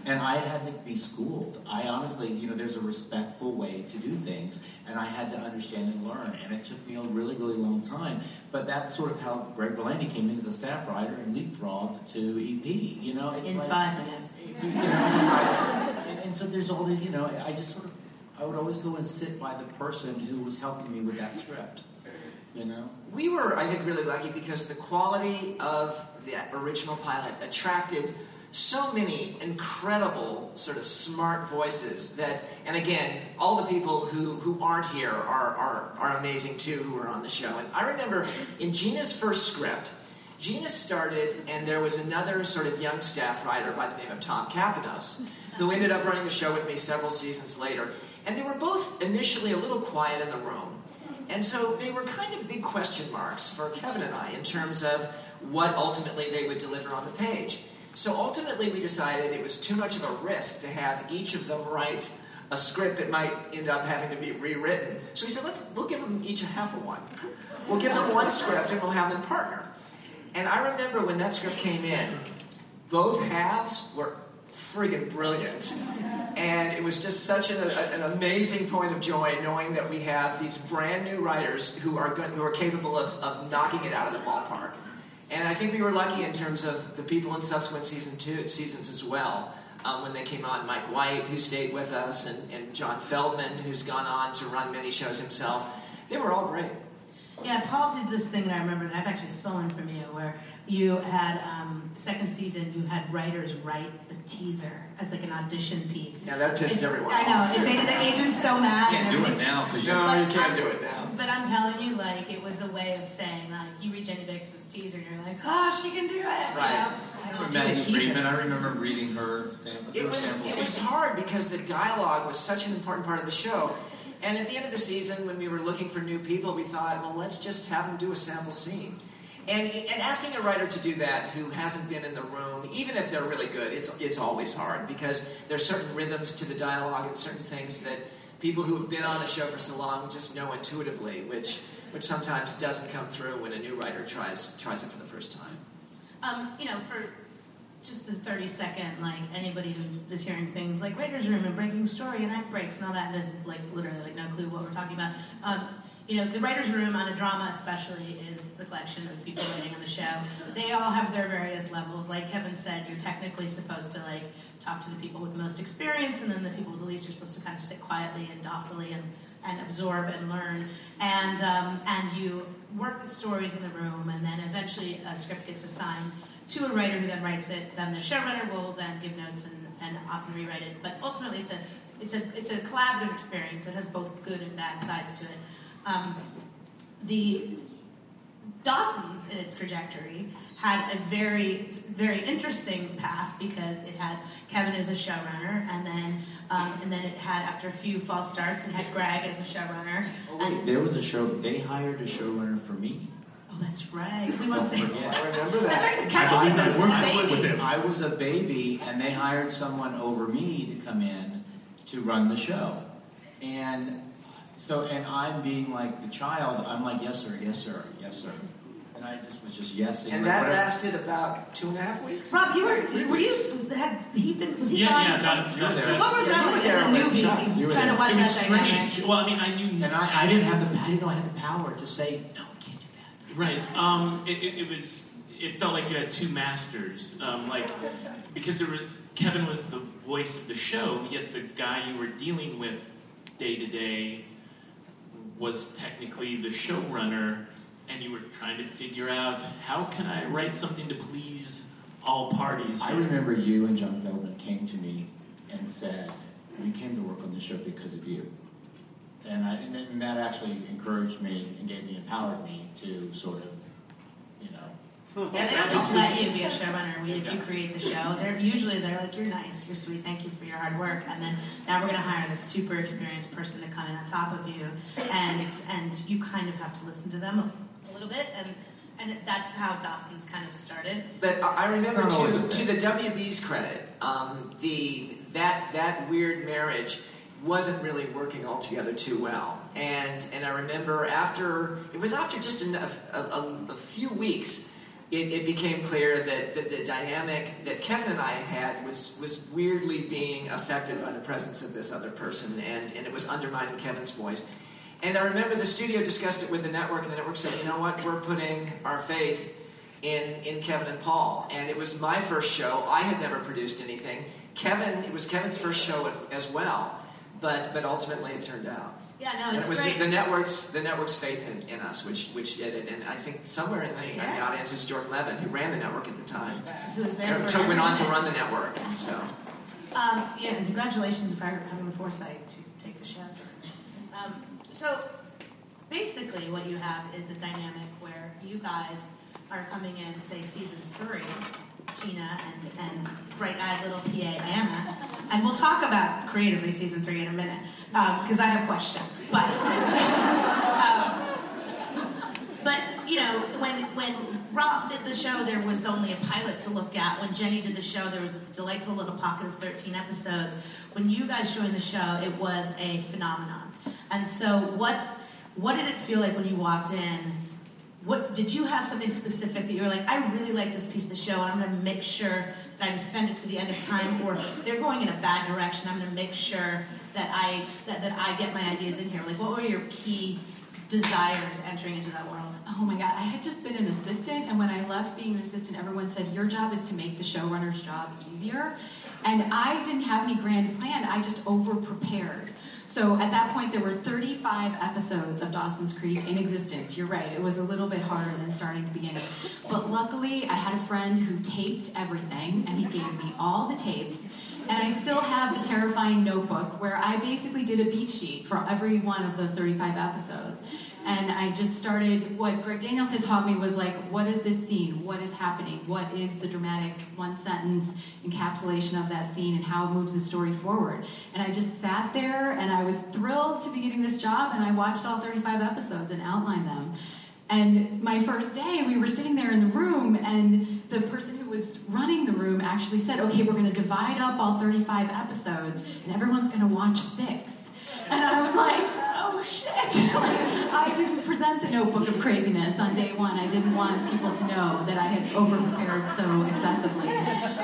And I had to be schooled. I honestly, you know, there's a respectful way to do things, and I had to understand and learn. And it took me a really, really long time. But that's sort of how Greg Berlanti came in as a staff writer and leapfrogged to EP. You know, it's In like, five minutes. you know, and, and so there's all the, you know, I just sort of, I would always go and sit by the person who was helping me with that script. You know. We were, I think, really lucky because the quality of the original pilot attracted so many incredible, sort of smart voices that, and again, all the people who, who aren't here are, are, are amazing too, who are on the show. And I remember in Gina's first script, Gina started, and there was another sort of young staff writer by the name of Tom Kapinos, who ended up running the show with me several seasons later. And they were both initially a little quiet in the room. And so they were kind of big question marks for Kevin and I in terms of what ultimately they would deliver on the page. So ultimately, we decided it was too much of a risk to have each of them write a script that might end up having to be rewritten. So we said, let's we'll give them each a half of one. We'll give them one script and we'll have them partner. And I remember when that script came in, both halves were friggin' brilliant. And it was just such an, an, amazing point of joy knowing that we have these brand new writers who are, who are capable of, of knocking it out of the ballpark. And I think we were lucky in terms of the people in subsequent season two, seasons as well. Um, when they came on, Mike White, who stayed with us, and, and John Feldman, who's gone on to run many shows himself. They were all great. Yeah, Paul did this thing that I remember that I've actually stolen from you, where you had um, second season, you had writers write the teaser as like an audition piece. Yeah, that pissed everyone I know. off. It made the agents so mad. You can't do it now because No, you're. you can't do it now. But I'm telling you, like, it was a way of saying, like, you read Jenny Bicks's teaser, and you're like, oh, she can do it. you Right. know? I remember Maggie Friedman. I remember reading her sample. It her was sample it was hard because the dialogue was such an important part of the show. And at the end of the season, when we were looking for new people, we thought, well, let's just have them do a sample scene. And, and asking a writer to do that who hasn't been in the room, even if they're really good, it's, it's always hard because there's certain rhythms to the dialogue and certain things that people who have been on the show for so long just know intuitively, which, which sometimes doesn't come through when a new writer tries, tries it for the first time. Um, you know, for just the 30 second, like anybody who is hearing things like Writer's Room and Breaking Story and Act Breaks and all that, has like literally like no clue what we're talking about. Um, you know, the Writer's Room on a drama especially is the collection of people writing on the show. They all have their various levels. Like Kevin said, you're technically supposed to like talk to the people with the most experience, and then the people with the least are supposed to kind of sit quietly and docilely and, and absorb and learn. And um, and you work the stories in the room, and then eventually a script gets assigned to a writer who then writes it. Then the showrunner will then give notes and, and often rewrite it. But ultimately, it's a it's a it's a collaborative experience that has both good and bad sides to it. Um, the Dawson's in its trajectory had a very very interesting path because it had Kevin as a showrunner, and then um, and then it had after a few false starts, it had Greg as a showrunner. Oh, wait, there was a show. They hired a showrunner for me. That's right. We Don't won't say. forget. I remember That's right, that. because Kevin was a, a baby. I was a baby, and they hired someone over me to come in to run the show. And so, and I'm being like the child. I'm like, yes, sir, yes, sir, yes, sir. And I just was just yesing. And like, that whatever. lasted about two and a half weeks. Rob, you were were you had he been was he Yeah, gone yeah, from- that- You were there. So what was Yeah, that you were like there as a newbie You were trying to watch It was that dynamic? strange. Well, I mean, I knew. And I, I didn't have the I didn't know I had the power to say no, we can't do that. Right. Um, it, it, it was. It felt like you had two masters. Um, like because there was, Kevin was the voice of the show, yet the guy you were dealing with day to day was technically the showrunner, and you were trying to figure out how can I write something to please all parties. I remember you and John Feldman came to me and said, "We came to work on the show because of you," and, I, and, and that actually encouraged me and gave me empowered me to sort of, you know, Yeah, they don't just let you be a showrunner. We- if you create the show. They're usually they're like, "You're nice, you're sweet, thank you for your hard work," and then now we're going to hire this super experienced person to come in on top of you, and and you kind of have to listen to them a little bit, and and that's how Dawson's kind of started. But I I remember It's not always to, to the WB's credit, um, the that that weird marriage wasn't really working altogether too well. And and I remember after it was after just a, a, a few weeks, it, it became clear that, that the dynamic that Kevin and I had was was weirdly being affected by the presence of this other person, and and it was undermining Kevin's voice. And I remember the studio discussed it with the network, and the network said, you know what, we're putting our faith in, in Kevin and Paul. And it was my first show. I had never produced anything. Kevin, it was Kevin's first show as well. But, but ultimately it turned out. Yeah, no, And it's it was great. the network's the network's faith in, in us, which which did it. And I think somewhere in the, in the audience is Jordan Levin, who ran the network at the time. Who was there took- went on to run the network. So Um, yeah, and congratulations for having the foresight to take the show. Um, so, basically what you have is a dynamic where you guys are coming in, say season three, Gina and, and bright-eyed little PA Anna, and we'll talk about creatively season three in a minute because I have questions. But um, but you know when when Rob did the show, there was only a pilot to look at. When Jenny did the show, there was this delightful little pocket of 13 episodes. When you guys joined the show, it was a phenomenon. And so what what did it feel like when you walked in? What did you have something specific that you were like, I really like this piece of the show, and I'm going to make sure that I defend it to the end of time, or they're going in a bad direction. I'm going to make sure that I that, that I get my ideas in here. Like, what were your key desires entering into that world? Oh my God, I had just been an assistant, and when I left being an assistant, everyone said, Your job is to make the showrunner's job easier. And I didn't have any grand plan, I just over prepared. So at that point, there were 35 episodes of Dawson's Creek in existence. You're right, it was a little bit harder than starting at the beginning. But luckily, I had a friend who taped everything, and he gave me all the tapes. And I still have the terrifying notebook where I basically did a beat sheet for every one of those 35 episodes. And I just started, what Greg Daniels had taught me was like, what is this scene? What is happening? What is the dramatic one sentence encapsulation of that scene and how it moves the story forward? And I just sat there and I was thrilled to be getting this job and I watched all 35 episodes and outlined them. And my first day, we were sitting there in the room, and the person who was running the room actually said, Okay, we're going to divide up all 35 episodes, and everyone's going to watch six. And I was like, oh shit. like, I didn't present the notebook of craziness on day one. I didn't want people to know that I had over prepared so excessively.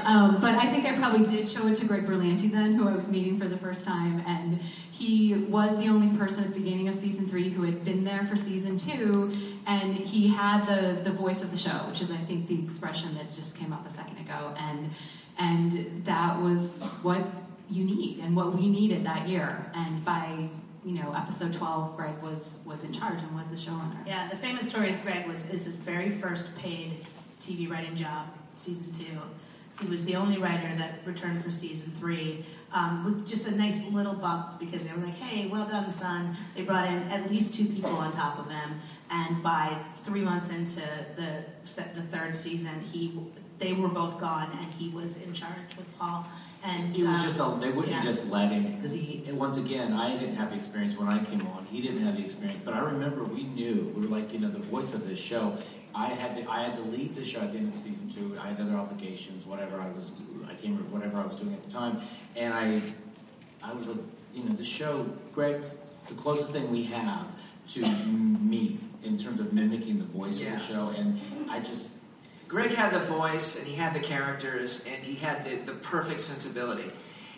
Um, but I think I probably did show it to Greg Berlanti then, who I was meeting for the first time. And he was the only person at the beginning of season three who had been there for season two. And he had the, the voice of the show, which is, I think, the expression that just came up a second ago. And, and that was what you need and what we needed that year. And by you know episode 12, Greg was was in charge and was the showrunner. Yeah, the famous story is Greg was his very first paid TV writing job, season two. He was the only writer that returned for season three um, with just a nice little bump because they were like, "Hey, well done, son." They brought in at least two people on top of him, and by three months into the the third season, he they were both gone, and he was in charge with Paul. And he was um, just a, they wouldn't yeah. just let him because he once again I didn't have the experience when I came on. He didn't have the experience, but I remember we knew we were like you know the voice of this show. I had to I had to leave the show at the end of season two. I had other obligations, whatever I was I can't remember whatever I was doing at the time, and I I was like you know the show Greg's the closest thing we have to me in terms of mimicking the voice Yeah. of the show, and I just Greg had the voice and he had the characters and he had the, the perfect sensibility.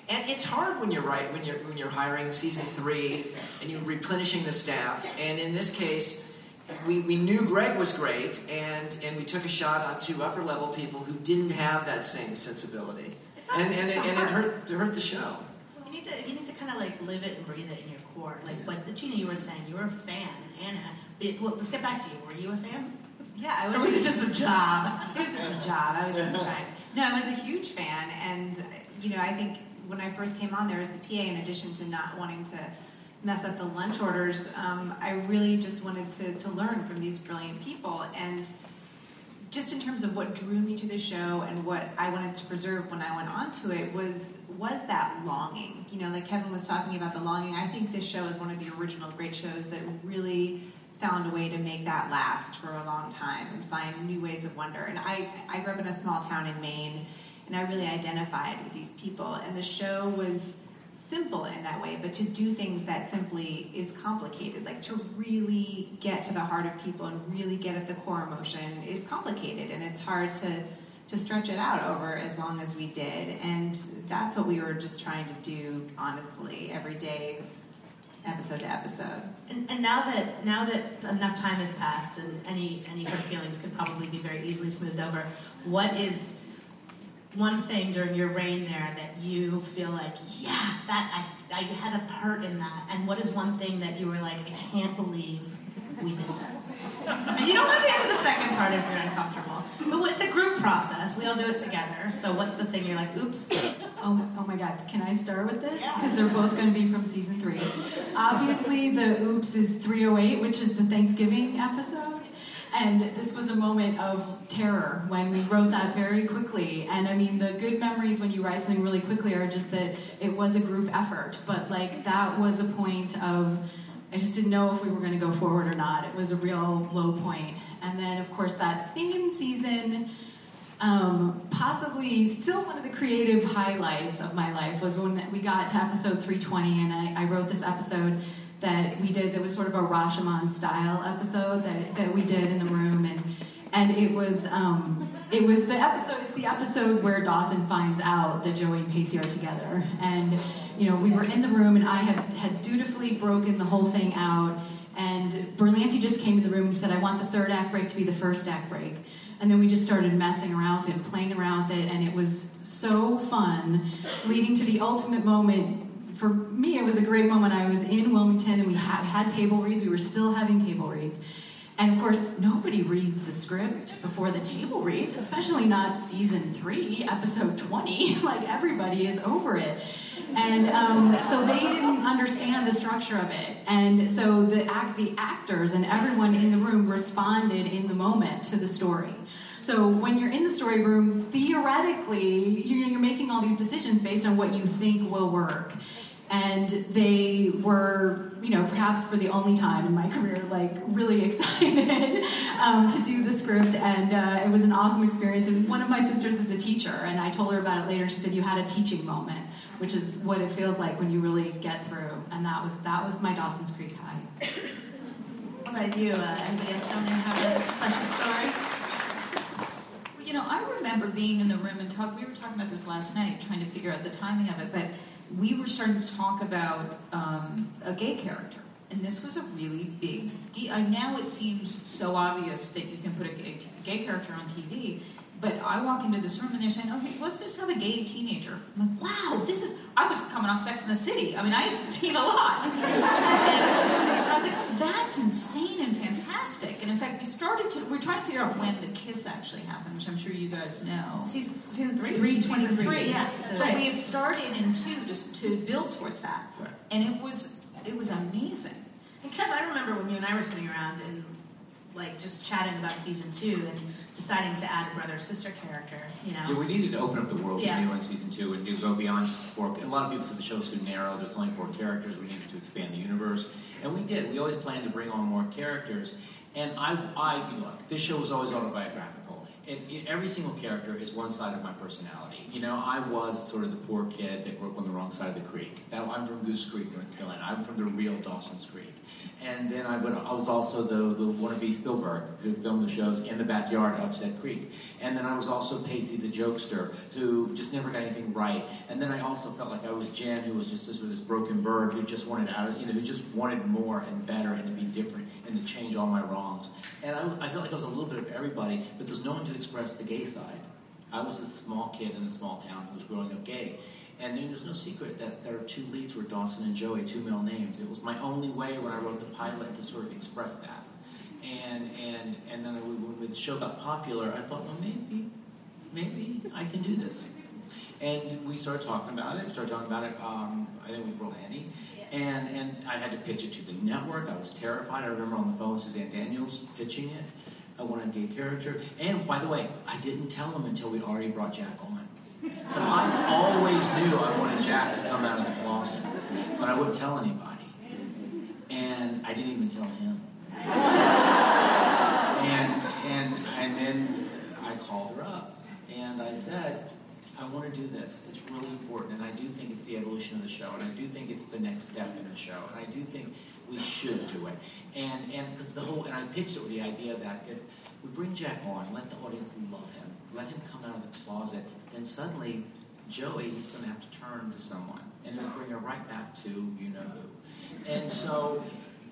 And it's hard when you're right when you're when you're hiring season three and you're replenishing the staff. And in this case, we, we knew Greg was great and, and we took a shot on two upper level people who didn't have that same sensibility. Not- And, and, it, and it hurt it hurt the show. You need to you need to kind of like live it and breathe it in your core. Like what Gina, you were saying, you were a fan, and Anna. But, well, let's get back to you. Were you a fan? Yeah, I was. Or was it just a job? It was just a job. I was just trying. No, I was a huge fan, and you know, I think when I first came on, there was the PA. In addition to not wanting to mess up the lunch orders, um, I really just wanted to to learn from these brilliant people, and just in terms of what drew me to the show and what I wanted to preserve when I went on to it was was that longing. You know, like Kevin was talking about the longing. I think this show is one of the original great shows that really found a way to make that last for a long time and find new ways of wonder. And I, I grew up in a small town in Maine, and I really identified with these people. And the show was simple in that way, but to do things that simply is complicated, like to really get to the heart of people and really get at the core emotion is complicated, and it's hard to to stretch it out over as long as we did. And that's what we were just trying to do, honestly, every day, episode to episode. And, and now that now that enough time has passed and any any hurt feelings could probably be very easily smoothed over, what is one thing during your reign there that you feel like, yeah, that I, I had a part in that? And what is one thing that you were like, I can't believe we did this? And you don't have to answer the second part if you're uncomfortable. But it's a group process. We all do it together. So what's the thing you're like, oops, Oh, oh my God, can I start with this? Because they're both going to be from season three. Obviously, the Oops is 308, which is the Thanksgiving episode. And this was a moment of terror when we wrote that very quickly. And I mean, the good memories when you write something really quickly are just that it was a group effort. But like, that was a point of, I just didn't know if we were going to go forward or not. It was a real low point. And then, of course, that same season, um, possibly still one of the creative highlights of my life was when we got to episode 320 and I, I wrote this episode that we did that was sort of a Rashomon style episode that, that we did in the room. And and it was um, it was the episode it's the episode where Dawson finds out that Joey and Pacey are together. And you know we were in the room and I had had dutifully broken the whole thing out and Berlanti just came to the room and said I want the third act break to be the first act break and then we just started messing around with it playing around with it and it was so fun leading to the ultimate moment for me, it was a great moment. I was in Wilmington and we ha- had table reads. We were still having table reads. And of course, nobody reads the script before the table read, especially not season three, episode 20. like everybody is over it. And um, so they didn't understand the structure of it. And so the, act, the actors and everyone in the room responded in the moment to the story. So when you're in the story room, theoretically, you're, you're making all these decisions based on what you think will work and they were you know perhaps for the only time in my career like really excited um, to do the script. And uh, it was an awesome experience. And one of my sisters is a teacher and i told her about it later. She said you had a teaching moment which is what it feels like when you really get through. And that was that was my dawson's creek high. What about you? Uh, anybody else down there have a special story? You know, I remember being in the room and talk. We were talking about this last night, trying to figure out the timing of it. But we were starting to talk about um, a gay character. And this was a really big deal. Uh, now it seems so obvious that you can put a gay, gay character on TV. But I walk into this room and they're saying, okay, let's just have a gay teenager. I'm like, wow, this is, I was coming off Sex in the City. I mean, I had seen a lot. and, and I was like, that's insane and fantastic. And in fact, we started to, we're trying to figure out when the kiss actually happened, which I'm sure you guys know. Season, season three? Three, season, Season three. three, yeah, that's but right. we have started in two just to build towards that. Right. And it was, it was amazing. And Kev, I remember when you and I were sitting around and like just chatting about season two and deciding to add a brother sister character, you know. Yeah, we needed to open up the world Yeah. we knew in season two and do go beyond just four. A lot of people said the show's too narrow. There's only four characters. We needed to expand the universe, and we did. We always planned to bring on more characters. And I, I look, this show was always autobiographical. And every single character is one side of my personality. You know, I was sort of the poor kid that grew up on the wrong side of the creek. Now, I'm from Goose Creek, North Carolina. I'm from the real Dawson's Creek. And then I, would, I was also the, the wannabe Spielberg who filmed the shows in the backyard of said creek. And then I was also Pacey the jokester who just never got anything right. And then I also felt like I was Jen who was just this, this broken bird who just wanted out of, you know, who just wanted more and better and to be different and to change all my wrongs. And I, I felt like I was a little bit of everybody, but there's no one to express the gay side. I was a small kid in a small town who was growing up gay. And then there's no secret that there are two leads were Dawson and Joey, two male names. It was my only way when I wrote the pilot to sort of express that. And and and then when the show got popular, I thought, well, maybe, maybe I can do this. And we started talking about it. We started talking about it. Um, I think with Andy, and and I had to pitch it to the network. I was terrified. I remember on the phone with Susanne Daniels pitching it. I wanted gay character. And by the way, I didn't tell them until we already brought Jack on. But I always knew I wanted Jack to come out of the closet, but I wouldn't tell anybody. And I didn't even tell him. And and and then I called her up and I said, I want to do this. It's really important, and I do think it's the evolution of the show, and I do think it's the next step in the show, and I do think we should do it. And and because the whole and I pitched it with the idea that if we bring Jack on, let the audience love him, let him come out of the closet, then suddenly Joey is going to have to turn to someone, and it'll bring her right back to you know who. And so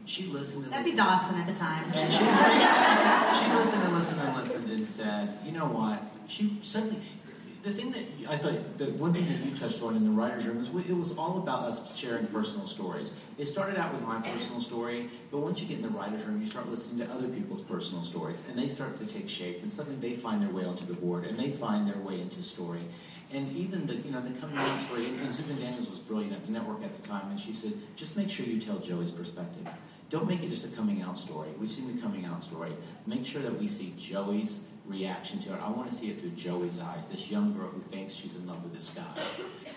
she listened. And That'd be. Dawson at the time. And she, she listened and listened and listened and said, you know what? She suddenly, the thing that I thought, the one thing that you touched on in the writers' room is it was all about us sharing personal stories. It started out with my personal story, but once you get in the writers' room, you start listening to other people's personal stories, and they start to take shape, and suddenly they find their way onto the board, and they find their way into story. And even the, you know, the coming out story, and Susan Daniels was brilliant at the network at the time, and she said, just make sure you tell Joey's perspective. Don't make it just a coming out story. We've seen the coming out story. Make sure that we see Joey's reaction to it. I want to see it through Joey's eyes, this young girl who thinks she's in love with this guy.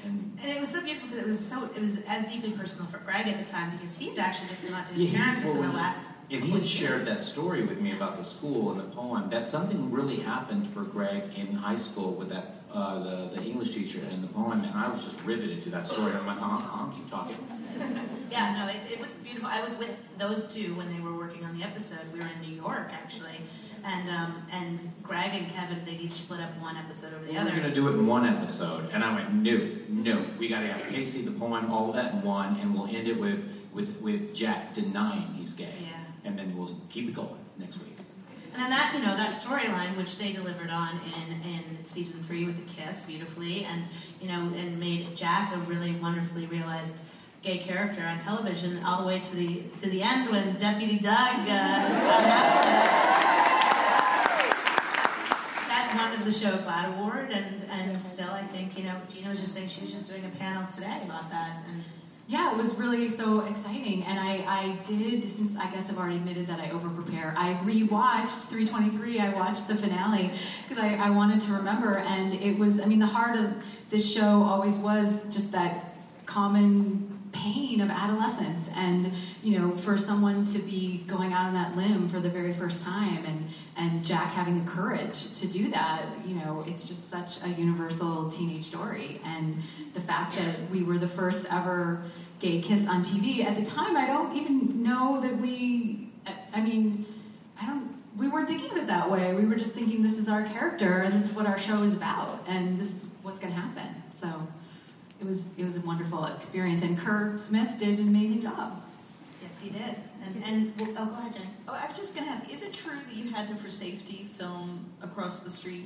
And And it was so beautiful because it was so it was as deeply personal for Greg at the time because he had actually just come out to his Yeah, parents within the last. And he had shared that story with me about the school and the poem. That something really happened for Greg in high school with that uh, the, the English teacher and the poem, and I was just riveted to that story. I'm like, uh-huh, uh-huh, keep talking. Yeah, no, it, it was beautiful. I was with those two when they were working on the episode. We were in New York actually, and um, and Greg and Kevin they each split up one episode over the We other. were going to do it in one episode, and I went, no, no, we got to have Casey, the poem, all of that in one, and we'll end it with with with Jack denying he's gay, Yeah. and then we'll keep it going next week. And then that, you know, that storyline, which they delivered on in, in season three with the kiss beautifully, and you know, and made Jack a really wonderfully realized gay character on television, all the way to the to the end when Deputy Doug uh, won the show GLAAD Award, and and still, I think, you know, Gina was just saying she was just doing a panel today about that, and Yeah, it was really so exciting. And I, I did, since I guess I've already admitted that I over prepare, I rewatched 323. I watched the finale because I, I wanted to remember. And it was, I mean, the heart of this show always was just that common pain of adolescence. And, you know, for someone to be going out on that limb for the very first time and, and Jack having the courage to do that, you know, it's just such a universal teenage story. And the fact that we were the first ever gay kiss on TV at the time, I don't even know that we, I- mean, I don't, we weren't thinking of it that way. We were just thinking this is our character and this is what our show is about and this is what's going to happen. So it was, it was a wonderful experience. And Kerr Smith did an amazing job. yes, he did. And and well, oh, go ahead, Jenny. Oh, I was just going to ask, is it true that you had to, for safety, film across the street?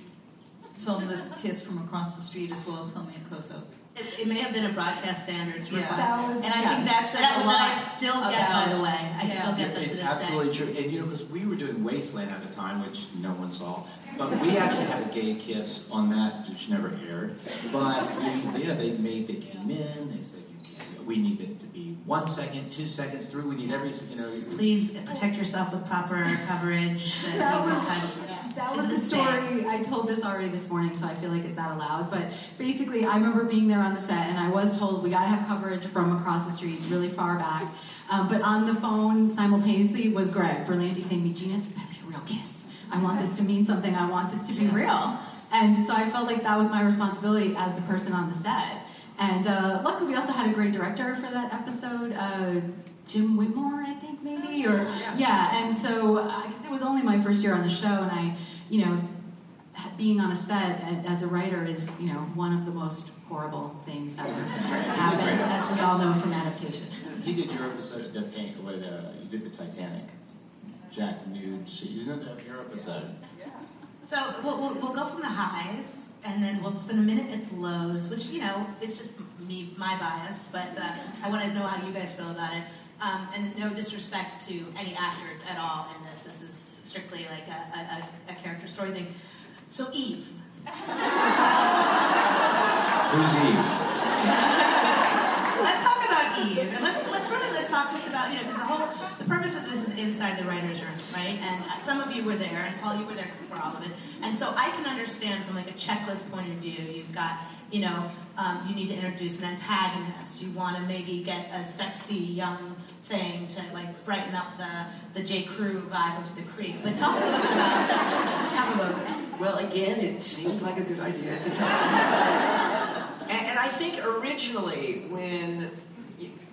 Film this kiss from across the street as well as filming a close up? It, it may have been a broadcast standards Yeah. request. That was- And I yes. think that's says That, a that lot. I still get, by the way. I Yeah. still get them It's to this absolutely day. true. And you know, because we were doing Wasteland at the time, which no one saw, but we actually had a gay kiss on that, which never aired. But we, yeah, they made, they came in, they said, you can't, we need it to be one second, two seconds, three, we need every, you know. Please protect yourself with proper coverage. That, That we was- had That was the story. I told this already this morning, so I feel like it's not allowed. But basically, I remember being there on the set, and I was told we got to have coverage from across the street, really far back. Um, but on the phone simultaneously was Greg Berlanti saying me, Gina, this better be a real kiss. I want this to mean something. I want this to be real. And so I felt like that was my responsibility as the person on the set. And uh, luckily, we also had a great director for that episode, uh, Jim Whitmore, I think maybe, or yeah. And so because it was only my first year on the show, and I, you know, being on a set as a writer is, you know, one of the most horrible things ever to happen, as we all know from adaptation. You did your episode, the paint, with, uh, you did the Titanic. Jack nude, so you did that your episode. So we'll, we'll, we'll go from the highs, and then we'll spend a minute at the lows, which, you know, it's just me, my bias, but uh, I want to know how you guys feel about it. Um, and no disrespect to any actors at all in this. This is strictly like a, a, a- character story thing. So Eve. Who's Eve? Let's talk about Eve, and let's let's really let's talk just about you know because the whole the purpose of this is inside the writers' room, right? And uh, some of you were there, and Paul, you were there for all of it, and so I can understand from like a checklist point of view. You've got you know um, you need to introduce an antagonist. You want to maybe get a sexy young thing to like brighten up the the J Crew vibe of the Creek. But talk a little bit about talk about Well, again, it seemed like a good idea at the time. and, and I think originally, when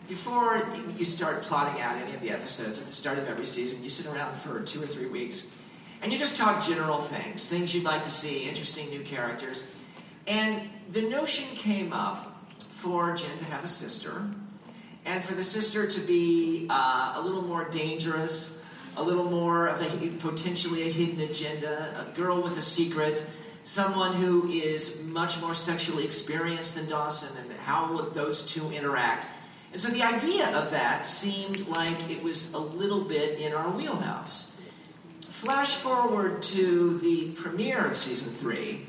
before you start plotting out any of the episodes at the start of every season, you sit around for two or three weeks, and you just talk general things, things you'd like to see, interesting new characters. And the notion came up for Jen to have a sister, and for the sister to be uh, a little more dangerous, a little more of a potentially a hidden agenda, a girl with a secret, someone who is much more sexually experienced than Dawson, and how would those two interact? And so the idea of that seemed like it was a little bit in our wheelhouse. Flash forward to the premiere of season three,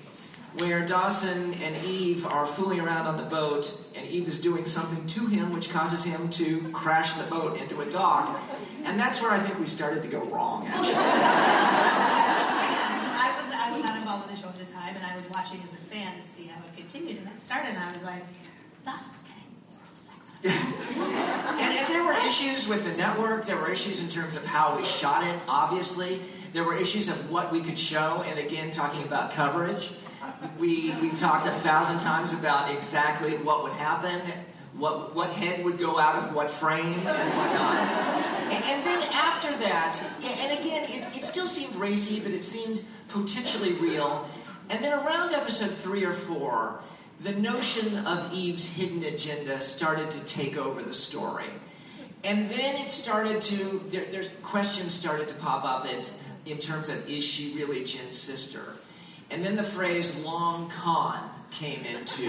where Dawson and Eve are fooling around on the boat, and Eve is doing something to him which causes him to crash the boat into a dock. And that's where I think we started to go wrong, actually. I was, I was not involved with the show at the time, and I was watching as a fan to see how it continued. And it started, and I was like, Dawson's getting sex. and, and there were issues with the network. There were issues in terms of how we shot it, obviously. There were issues of what we could show, and again, talking about coverage. We, we talked a thousand times about exactly what would happen, what, what head would go out of what frame, and whatnot. And, and then after that, and again, it, it still seemed racy, but it seemed potentially real. And then around episode three or four, the notion of Eve's hidden agenda started to take over the story. And then it started to, there, there's questions started to pop up as, in terms of is she really Jen's sister? And then the phrase long con came into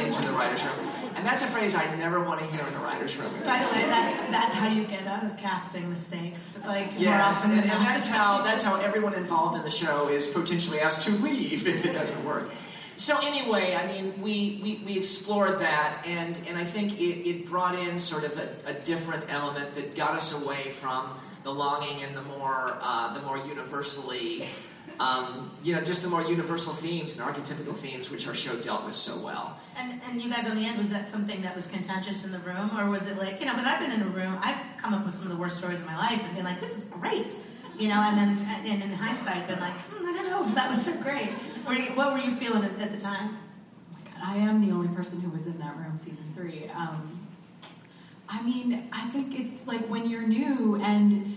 into the writers' room, and that's a phrase I never want to hear in the writers' room. By the way, that's that's how you get out of casting mistakes. Like more Yes, often and, than and that's how that's how everyone involved in the show is potentially asked to leave if it doesn't work. So anyway, I mean, we, we, we explored that, and, and I think it, it brought in sort of a, a different element that got us away from the longing and the more uh, the more universally, um, you know, just the more universal themes and archetypical themes which our show dealt with so well. And, and you guys on the end, was that something that was contentious in the room? Or was it like, you know, because I've been in a room, I've come up with some of the worst stories of my life and been like, this is great. You know, and then and in hindsight, been like, hmm, I don't know if that was so great. Were you, what were you feeling at, at the time? I am the only person who was in that room season three. Um, I mean, I think it's like when you're new and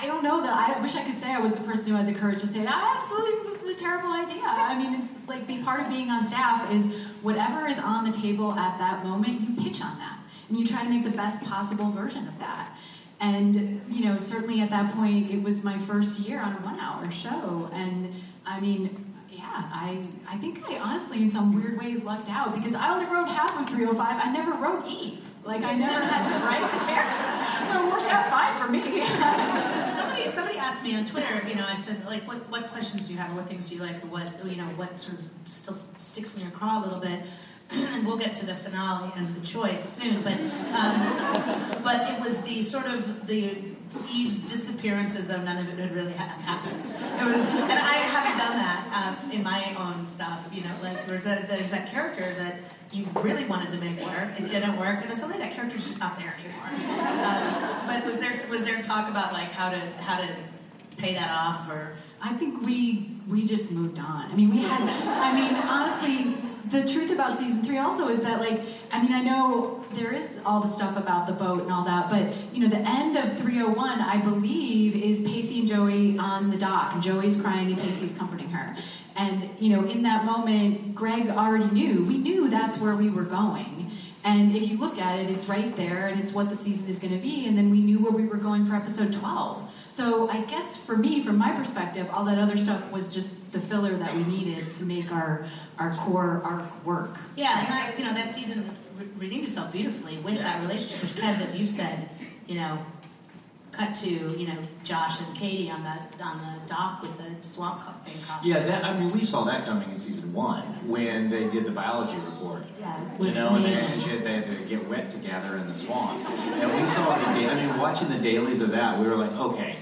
I don't know that I wish I could say I was the person who had the courage to say, "Ah, absolutely, this is a terrible idea. I mean, it's like be part of being on staff is whatever is on the table at that moment, you pitch on that and you try to make the best possible version of that. And you know, certainly at that point, it was my first year on a one-hour show, and I mean, yeah, I I think I honestly, in some weird way, lucked out because I only wrote half of 305. I never wrote Eve. Like I never had to write the character, so it worked out fine for me. somebody somebody asked me on Twitter, you know, I said like, what what questions do you have, or what things do you like, or what you know, what sort of still sticks in your craw a little bit. And we'll get to the finale and the choice soon, but um, but it was the sort of the Eve's disappearance as though none of it had really ha- happened. It was, and I haven't done that um, in my own stuff. You know, like there's a, there's that character that you really wanted to make work, it didn't work, and then suddenly that character's just not there anymore. Um, but was there was there talk about like how to how to pay that off or? I think we we just moved on. I mean, we had. I mean, honestly, the truth about season three also is that, like, I mean, I know there is all the stuff about the boat and all that, but you know, the end of 301, I believe, is Pacey and Joey on the dock, and Joey's crying and Pacey's comforting her. And you know, in that moment, Greg already knew. We knew that's where we were going. And if you look at it, it's right there, and it's what the season is going to be. And then we knew where we were going for episode 12. So I guess for me, from my perspective, all that other stuff was just the filler that we needed to make our our core arc work. Yeah, and I, you know that season redeemed itself beautifully with that relationship, which Kev, as you said, you know, cut to you know Josh and Katie on the on the dock with the swamp thing costume. Yeah, that, I mean, we saw that coming in season one when they did the biology report. Yeah, You know, and they, and they had to get wet together in the swamp. And we saw the, I mean, watching the dailies of that, we were like, okay,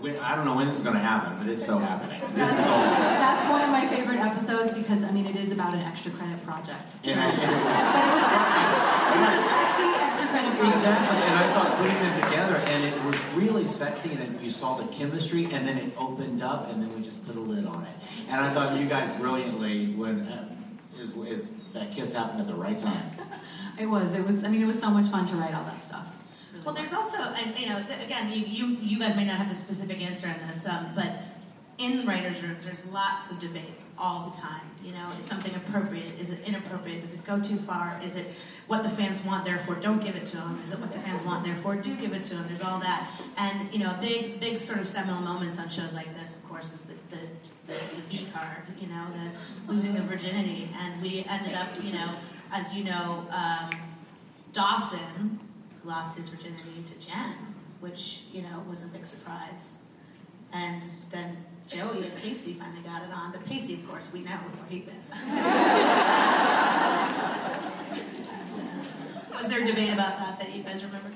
we, I don't know when this is going to happen, but it's so happening. This is all. That's one of my favorite episodes because I mean it is about an extra credit project. So. And I- and it was- but it was sexy. It was a sexy extra credit project. Exactly, and I thought putting them together, and it was really sexy, and then you saw the chemistry, and then it opened up, and then we just put a lid on it. And I thought you guys brilliantly, when uh, is, is that kiss happened at the right time. It was. It was. I mean, it was so much fun to write all that stuff. Well, there's also, and you know, th- again, you, you you guys may not have the specific answer on this, um, but in writers' rooms, there's lots of debates all the time. You know, is something appropriate? Is it inappropriate? Does it go too far? Is it what the fans want, therefore don't give it to them? Is it what the fans want, therefore do give it to them? There's all that, and you know, big, big sort of seminal moments on shows like this, of course, is the the, the, the V card. You know, the losing the virginity, and we ended up, you know, as you know, um, Dawson lost his virginity to Jen, which you know was a big surprise. And then Joey and Pacey finally got it on. But Pacey, of course, we know where he'd been. Was there a debate about that that you guys remember?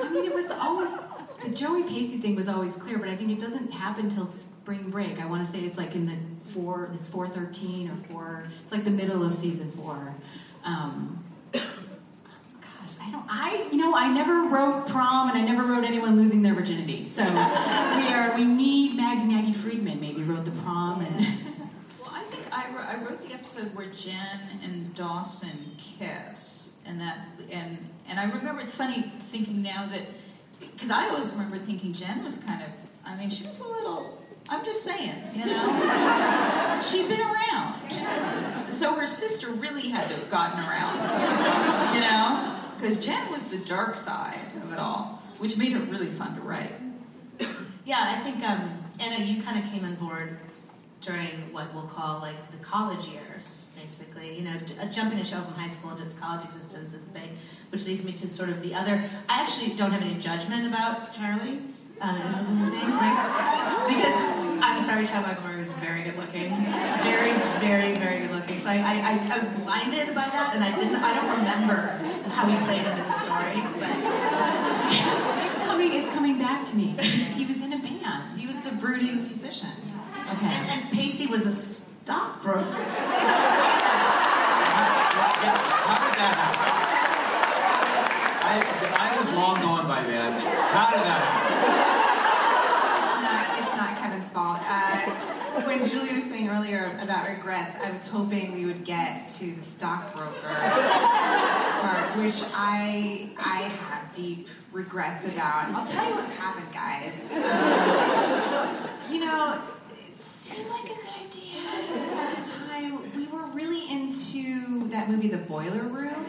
I mean, it was always the Joey Pacey thing was always clear, but I think it doesn't happen till spring break. I want to say it's like in the four, it's four thirteen or four. It's like the middle of season four. Um, gosh, I don't. I you know I never wrote prom, and I never wrote anyone losing their virginity. So we are. We need Maggie Maggie Friedman maybe wrote the prom and. Well, I think I wrote, I wrote the episode where Jen and Dawson kiss, and that and and I remember it's funny thinking now that because I always remember thinking Jen was kind of I mean she was a little I'm just saying you know? She'd been around. So her sister really had to have gotten around you know? Because Jen was the dark side of it all which made it really fun to write. Yeah, I think um, Anna, you kind of came on board during what we'll call like the college years, basically. You know, j- uh, jumping a show from high school into its college existence is big, which leads me to sort of the other. I actually don't have any judgment about Charlie. Uh, is what's his name, right? Because I'm sorry, Chad Michael was very good looking, very, very, very good looking. So I, I, I, I was blinded by that, and I didn't. I don't remember how he played into the story, but. It's coming. It's coming back to me. He was in a band. He was the brooding musician. Okay. And, and Pacey was a stockbroker. How did that happen? I, I was long gone by then. How did that happen? It's not, it's not Kevin's fault. Uh, when Julie was saying earlier about regrets, I was hoping we would get to the stockbroker part, which I I have deep regrets about. I'll tell you what happened, guys. You know, seemed like a good idea at the time. We were really into that movie, The Boiler Room.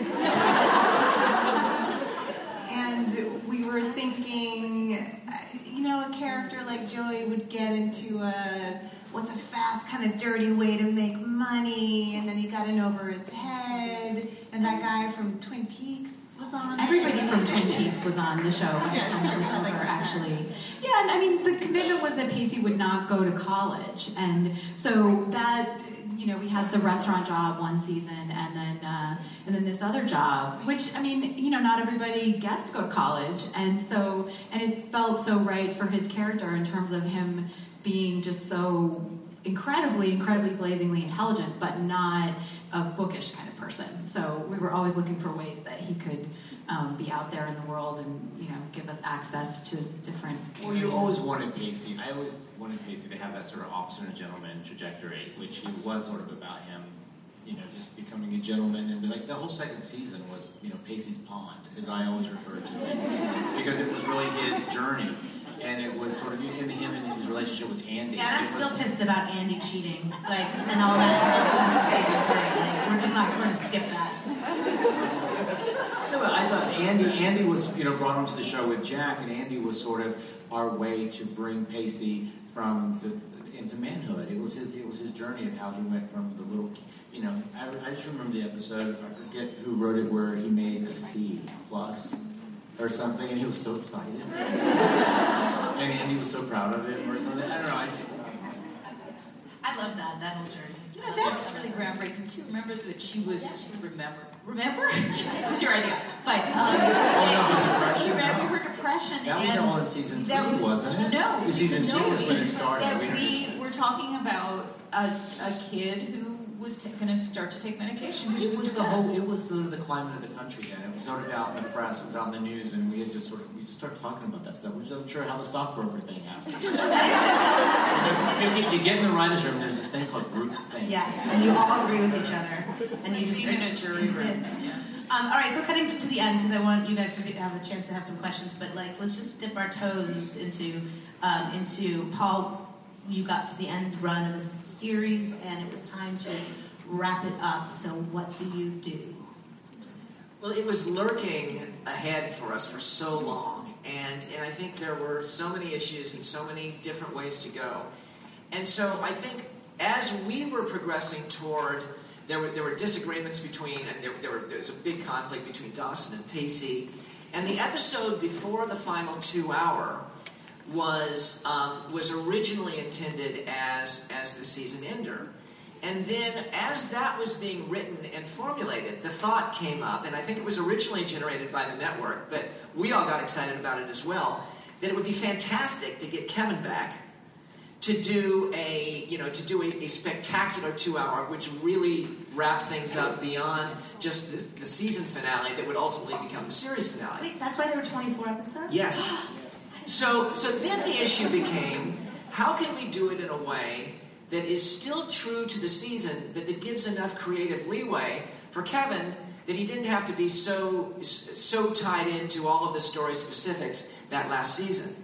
And we were thinking, you know, a character like Joey would get into a what's a fast, kind of dirty way to make money, and then he got in over his head. And that guy from Twin Peaks. Everybody from Twin Peaks was on the show by the Yeah, it's time it was over, actually. Yeah, and I mean, the commitment was that Pacey would not go to college. And so that, you know, we had the restaurant job one season and then, uh, and then this other job, which, I mean, you know, not everybody gets to go to college. And so, and it felt so right for his character in terms of him being just so incredibly, incredibly blazingly intelligent, but not a bookish kind of person. So we were always looking for ways that he could um, be out there in the world and you know give us access to different. Well, you always wanted Pacey. I always wanted Pacey to have that sort of officer and gentleman trajectory, which he was sort of about him, you know, just becoming a gentleman. And like the whole second season was, you know, Pacey's Pond, as I always referred to it, because it was really his journey, and it was sort of in him and his relationship with Andy. Yeah, and I'm still pissed about Andy cheating, like, and all that in season three. Like, we're just not gonna skip that. No, but I thought Andy, Andy was, you know, brought onto the show with Jack, and Andy was sort of our way to bring Pacey from the into manhood. It was his, it was his journey of how he went from the little, you know. I, I just remember the episode. I forget who wrote it, where he made a C plus or something, and he was so excited, and Andy was so proud of him or something. I don't know. I just, I love that that whole journey. You know, that was really groundbreaking too. Remember that she was, she remember, remember? it was your idea. But, um, Oh, no, you depression, remember no. her depression. That was all in season that three, was- wasn't it? No, The season two was when it started. That We we were talking about a, a kid who was t- going to start to take medication because she It was was the depressed. whole. It was sort of the climate of the country then. It was sort of out in the press. It was out in the news, and we had just sort of we just started talking about that stuff. Which I'm sure how the stockbroker thing happened. you, you get in the writers' room. There's this thing called group thing. Yes, and you all agree with each other, and you just Being in a jury room. Yeah. Um, all right, so cutting to the end because I want you guys to be, have a chance to have some questions. But like, let's just dip our toes into um, into Paul. You got to the end run of a series and it was time to wrap it up. So what do you do? Well, it was lurking ahead for us for so long, and, and I think there were so many issues and so many different ways to go. And so I think as we were progressing toward, there were, there were disagreements between, and there, there, were, there was a big conflict between Dawson and Pacey. And the episode before the final two hour was, um, was originally intended as, as the season ender. And then, as that was being written and formulated, the thought came up, and I think it was originally generated by the network, but we all got excited about it as well, that it would be fantastic to get Kevin back to do a you know to do a, a spectacular two hour which really wrapped things up beyond just the, the season finale that would ultimately become the series finale Wait, that's why there were 24 episodes? Yes. So, so then the issue became how can we do it in a way that is still true to the season, but that gives enough creative leeway for Kevin that he didn't have to be so so tied into all of the story specifics that last season.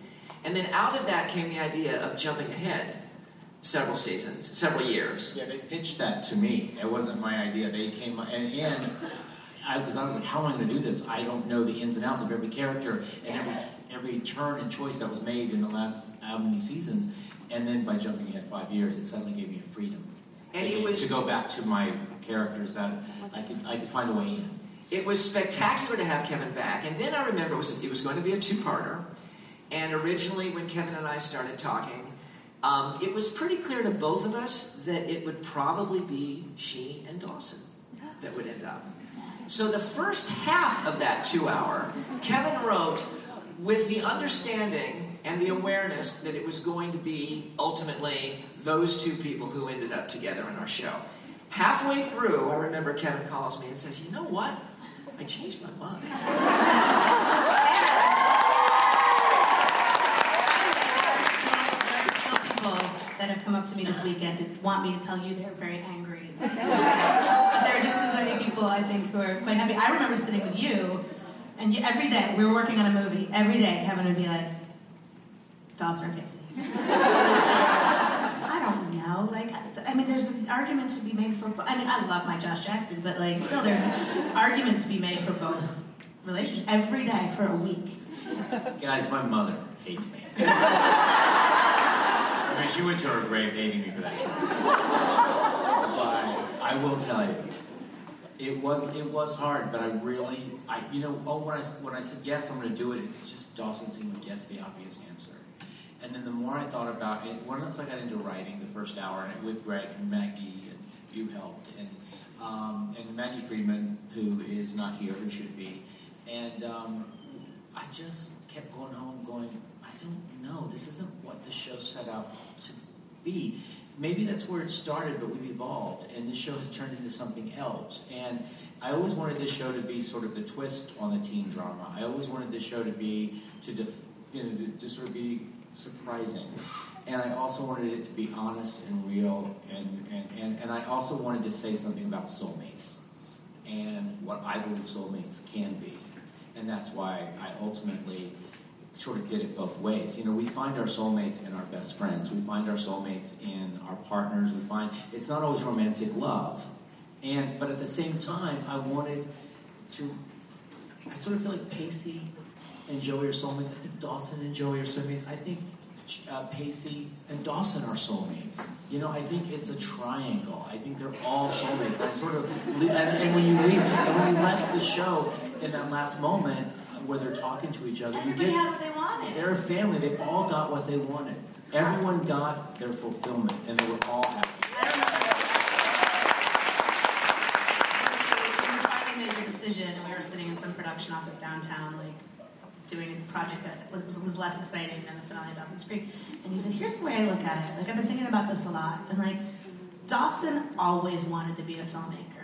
And then out of that came the idea of jumping ahead several seasons, several years. Yeah, they pitched that to me. It wasn't my idea. They came and, and I was I was like, how am I going to do this? I don't know the ins and outs of every character and every every turn and choice that was made in the last how many seasons. And then by jumping ahead five years, it suddenly gave me a freedom. And it was to go back to my characters that I could I could find a way in. It was spectacular to have Kevin back, and then I remember it was it was going to be a two-parter. And originally, when Kevin and I started talking, um, it was pretty clear to both of us that it would probably be she and Dawson that would end up. So the first half of that two-hour, Kevin wrote with the understanding and the awareness that it was going to be ultimately those two people who ended up together in our show. Halfway through, I remember Kevin calls me and says, You know what? I changed my mind. There are still people that have come up to me this weekend to want me to tell you they're very angry. but there are just as many people, I think, who are quite happy. I remember sitting with you, and every day, we were working on a movie, every day Kevin would be like, Dawson or Pacey? I don't know. Like, I mean, there's an argument to be made for. I mean, I love my Josh Jackson, but like, still, there's an argument to be made for both relationships every day for a week. Guys, my mother hates me. I mean, she went to her grave hating me for that choice. but I will tell you, it was it was hard, but I really, I you know, oh, when I when I said yes, I'm going to do it. It just Dawson seemed like yes, the obvious answer. And then the more I thought about it, once I got into writing the first hour, and with Greg and Maggie, and you helped, and um, and Maggie Friedman, who is not here, who should be, and um, I just kept going home, going, I don't know, this isn't what the show set out to be. Maybe that's where it started, but we've evolved, and this show has turned into something else. And I always wanted this show to be sort of the twist on the teen drama. I always wanted this show to be to, def, you know, to, to sort of be surprising. And I also wanted it to be honest and real, and, and, and, and I also wanted to say something about soulmates and what I believe soulmates can be. And that's why I ultimately sort of did it both ways. You know, we find our soulmates in our best friends. We find our soulmates in our partners. We find it's not always romantic love. And but at the same time, I wanted to I sort of feel like Pacey and Joey are soulmates. I think Dawson and Joey are soulmates. I think uh, Pacey and Dawson are soulmates. You know, I think it's a triangle. I think they're all soulmates. And I sort of, and, and when you leave, and when you left the show in that last moment where they're talking to each other, Everybody you get had what they wanted. they're a family. They all got what they wanted. Everyone got their fulfillment, and they were all happy. When you finally made your decision, and we were sitting in some production office downtown, like doing a project that was, was less exciting than the finale of Dawson's Creek, and he said, "Here's the way I look at it. Like I've been thinking about this a lot, and like Dawson always wanted to be a filmmaker.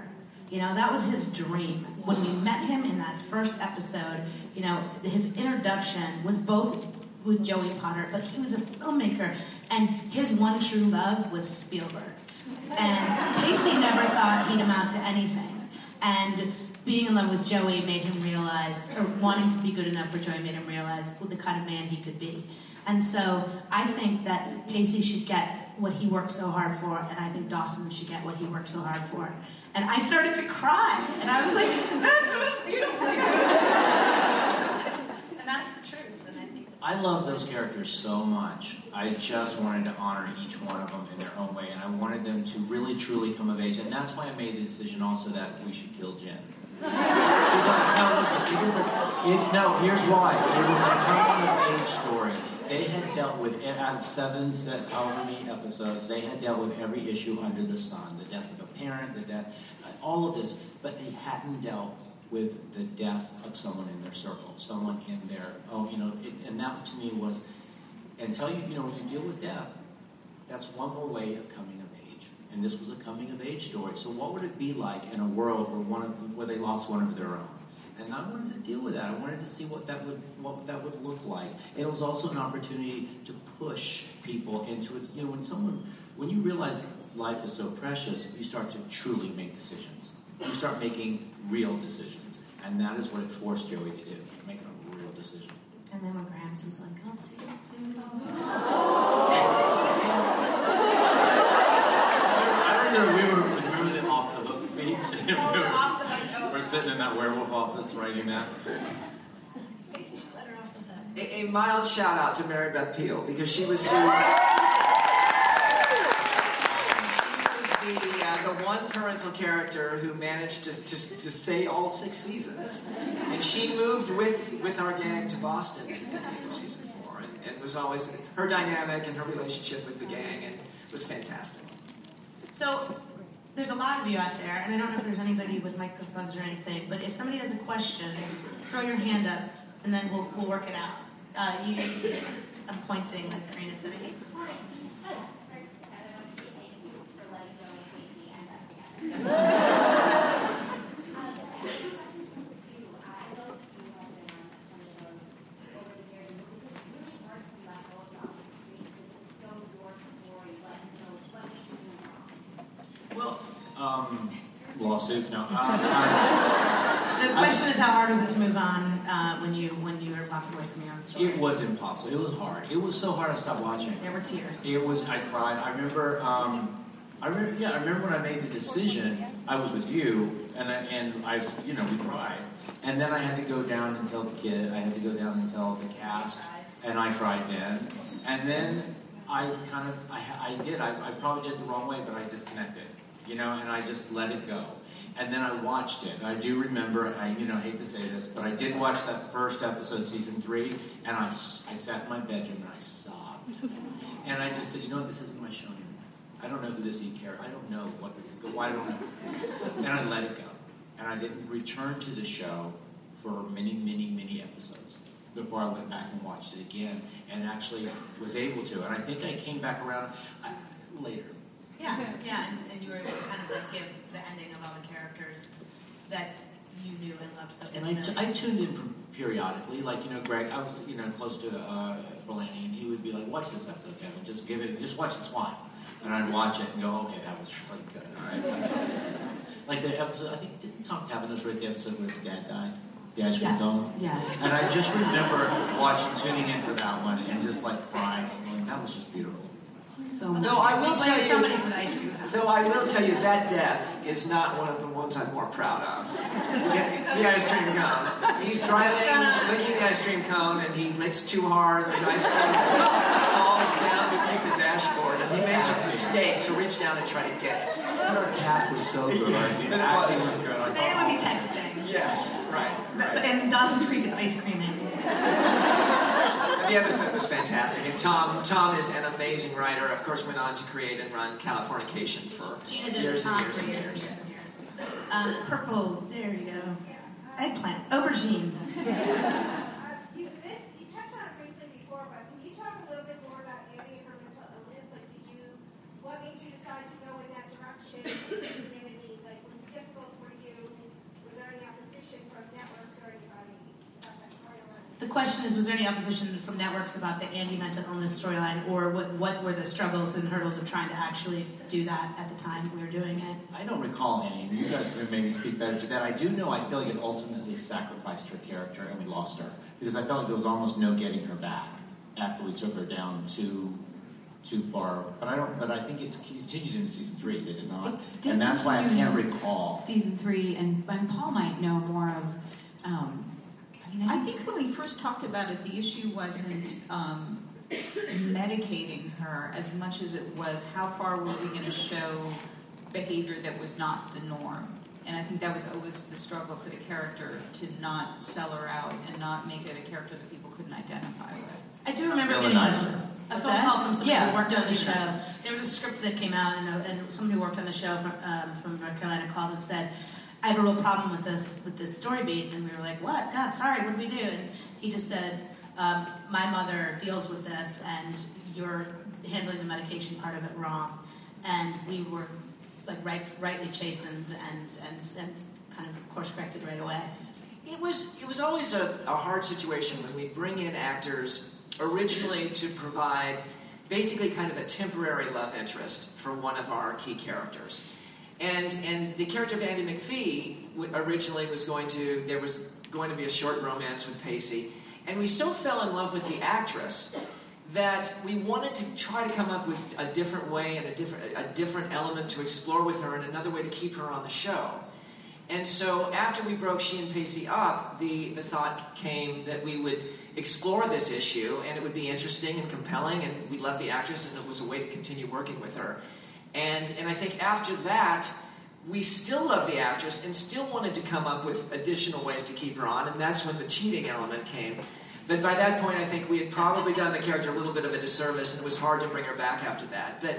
You know, that was his dream. When we met him in that first episode, you know, his introduction was both with Joey Potter, but he was a filmmaker, and his one true love was Spielberg. And Pacey never thought he'd amount to anything. And being in love with Joey made him realize, or wanting to be good enough for Joey made him realize the kind of man he could be. And so I think that Pacey should get what he worked so hard for, and I think Dawson should get what he worked so hard for. And I started to cry, and I was like, that's the most beautiful thing And that's the truth, and I think I love those characters so much. I just wanted to honor each one of them in their own way, and I wanted them to really, truly come of age. And that's why I made the decision also that we should kill Jen. because, no, listen, it is a, it, no, here's why. It was a coming of age story. They had dealt with, out of seven, set, however many episodes, they had dealt with every issue under the sun. The death of parent, the death, all of this. But they hadn't dealt with the death of someone in their circle, someone in their, oh, you know, it, and that to me was, until you, you know, when you deal with death, that's one more way of coming of age. And this was a coming of age story. So what would it be like in a world where one of, where they lost one of their own? And I wanted to deal with that. I wanted to see what that would what that would look like. And it was also an opportunity to push people into it. You know, when someone when you realize life is so precious, you start to truly make decisions. You start making real decisions. And that is what it forced Joey to do, make a real decision. And then when Grams was like, I'll see you soon. I remember we were remember the off the hook speech. we Oh, were, off the hook. we're sitting in that werewolf office writing that. Pacey should let her off the hook. A, a mild shout out to Mary Beth Peil because she was the. The, uh, the one parental character who managed to, to, to stay all six seasons. And she moved with, with our gang to Boston at the end of season four. And, and was always her dynamic and her relationship with the gang and was fantastic. So there's a lot of you out there, and I don't know if there's anybody with microphones or anything, but if somebody has a question, throw your hand up, and then we'll, we'll work it out. Uh, you, I'm pointing, like Karina said, I hate to point. Well, um, lawsuit, no. Uh, The question is, how hard was it to move on uh, when you when you were walking away from your own story? it was impossible. It was hard. It was so hard I stopped watching. There were tears. It was. I cried. I remember. Um, I remember. Yeah, I remember when I made the decision. I was with you, and I, and I, you know, we cried. And then I had to go down and tell the kid. I had to go down and tell the cast, and I cried then. And then I kind of, I, I did. I, I probably did the wrong way, but I disconnected. You know, and I just let it go. And then I watched it. I do remember. I, you know, hate to say this, but I did watch that first episode, season three, and I, I sat in my bedroom and I sobbed. And I just said, you know this isn't my show. I don't know who this E character. I don't know what this is. Why don't I? And I let it go. And I didn't return to the show for many, many, many episodes before I went back and watched it again and actually was able to. And I think I came back around uh, later. Yeah, yeah, and, and you were able to kind of like give the ending of all the characters that you knew and loved so And I, tuned in from periodically, like you know, Greg. I was you know close to uh, Berlanti, and he would be like, "Watch this episode, Kevin. Just give it. Just watch this one." And I'd watch it and go, "Okay, that was really good." All right. like the episode, I think didn't Tom Kapinos write the episode where the dad died, the ice cream Yes, cone? yes. And I just remember watching, tuning in for that one, and just like crying and going, "That was just beautiful." So No, I will tell you. somebody for the ice cream. Though I will tell you that death is not one of the ones I'm more proud of. The, the ice cream cone. He's driving, licking the ice cream cone, and he licks too hard. and The ice cream cone falls down beneath the dashboard, and he makes a mistake to reach down and try to get it. But our cast was so good. The But it acting was. was good. I Today it would be texting. Yes, right. But, but in Dawson's Creek, it's ice creaming. But the episode was fantastic, and Tom Tom is an amazing writer. Of course, went on to create and run Californication for Gina did years and years for and years and years. years and years. Um, purple, there you go. Eggplant, aubergine. You, did, you touched on it briefly before, but can you talk a little bit more about Andy and her mental illness? Like, did you, what made you decide to go in that direction? Maybe, like, was it difficult for you? Was there any opposition from networks or anybody about that storyline? The question is, was there any opposition from networks about the Andy mental illness storyline, or what, what were the struggles and hurdles of trying to actually do that at the time we were doing it? I don't recall any. You guys may maybe speak better to that. I do know I feel like it ultimately sacrificed her character and we lost her because I felt like there was almost no getting her back. after we took her down too too far. But I don't. But I think it's continued into season three, did it not? It did and that's why I can't recall. Season three, and, and Paul might know more of. Um, I mean, I I think when we first talked about it, the issue wasn't um, medicating her as much as it was how far were we going to show behavior that was not the norm. And I think that was always the struggle for the character to not sell her out and not make it a character that people couldn't identify with. I do remember getting a, a phone that? call from somebody Yeah, who worked on the show. that. There was a script that came out, and, a, and somebody who worked on the show from, um, from North Carolina called and said, "I have a real problem with this with this story beat." And we were like, "What? God, sorry. What did we do?" And he just said, um, "My mother deals with this, and you're handling the medication part of it wrong." And we were like right, rightly chastened and and and kind of course corrected right away. It was it was always a, a hard situation when we bring in actors originally to provide basically kind of a temporary love interest for one of our key characters. And and the character of Andy McPhee originally was going to there was going to be a short romance with Pacey, and we so fell in love with the actress that we wanted to try to come up with a different way and a different a different element to explore with her and another way to keep her on the show. And so after we broke she and Pacey up, the, the thought came that we would explore this issue and it would be interesting and compelling and we loved the actress and it was a way to continue working with her. And, and I think after that, we still love the actress and still wanted to come up with additional ways to keep her on and that's when the cheating element came. But by that point, I think we had probably done the character a little bit of a disservice and it was hard to bring her back after that. But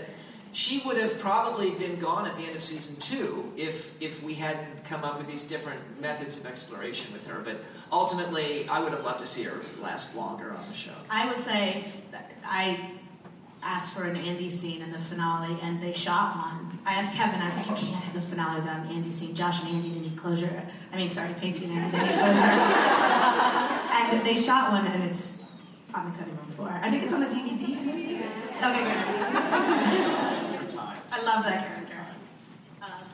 she would have probably been gone at the end of season two if if we hadn't come up with these different methods of exploration with her. But ultimately, I would have loved to see her last longer on the show. I would say I asked for an Andy scene in the finale, and they shot one. I asked Kevin, I was like, you can't have the finale without an Andy scene. Josh and Andy, they need closure. I mean, sorry, Pacey and Andy, they need closure. and they shot one, and it's on the cutting room floor. I think it's on the DVD. Okay, good. I love that character. Um,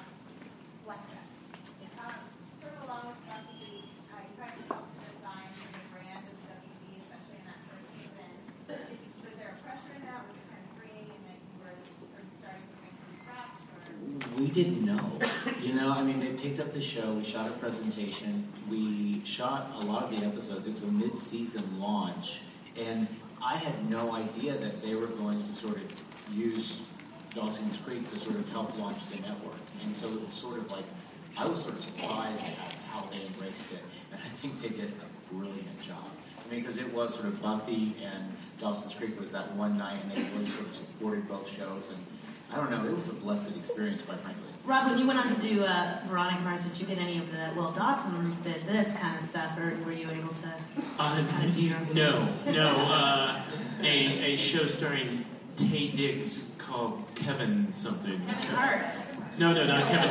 Black dress. Yes. Um, sort of along with recipes, uh, you guys helped to design the brand of WB, especially in that first season. Did, was there a pressure in that? Was it kind of freeing in that you were sort of starting something from scratch? Or? We didn't know. You know, I mean, they picked up the show. We shot a presentation. We shot a lot of the episodes. It was a mid-season launch, and I had no idea that they were going to sort of use Dawson's Creek to sort of help launch the network. And so it was sort of like I was sort of surprised at how they embraced it, and I think they did a brilliant job. I mean, because it was sort of Buffy and Dawson's Creek was that one night, and they really sort of supported both shows. And I don't know, it was a blessed experience, quite frankly. Rob, when you went on to do uh, Veronica Mars, did you get any of the, well, Dawson's did this kind of stuff, or were you able to Uh, kind of do your own no, no. Uh, a, a show starring Taye Diggs called Kevin something. Kevin Hart. No, no, not Kevin.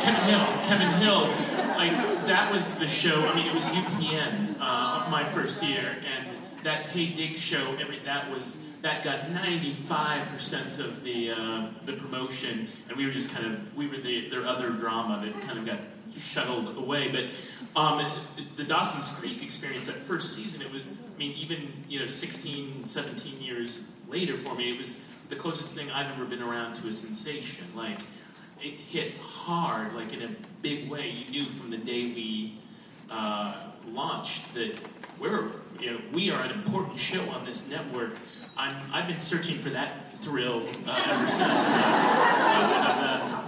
Kevin, Hill. Kevin Hill. Kevin Hill. Like that was the show. I mean, it was UPN uh, my first year, and that Taye Diggs show. Every that was that got 95% of the uh, the promotion, and we were just kind of we were the their other drama that kind of got shuttled away. But um, the, the Dawson's Creek experience, that first season, it was. I mean, even you know, 16, 17 years later for me, it was the closest thing I've ever been around to a sensation. Like, it hit hard, like in a big way. You knew from the day we uh, launched that we're, you know, we are an important show on this network. I'm, I've been searching for that thrill uh, ever since. Uh,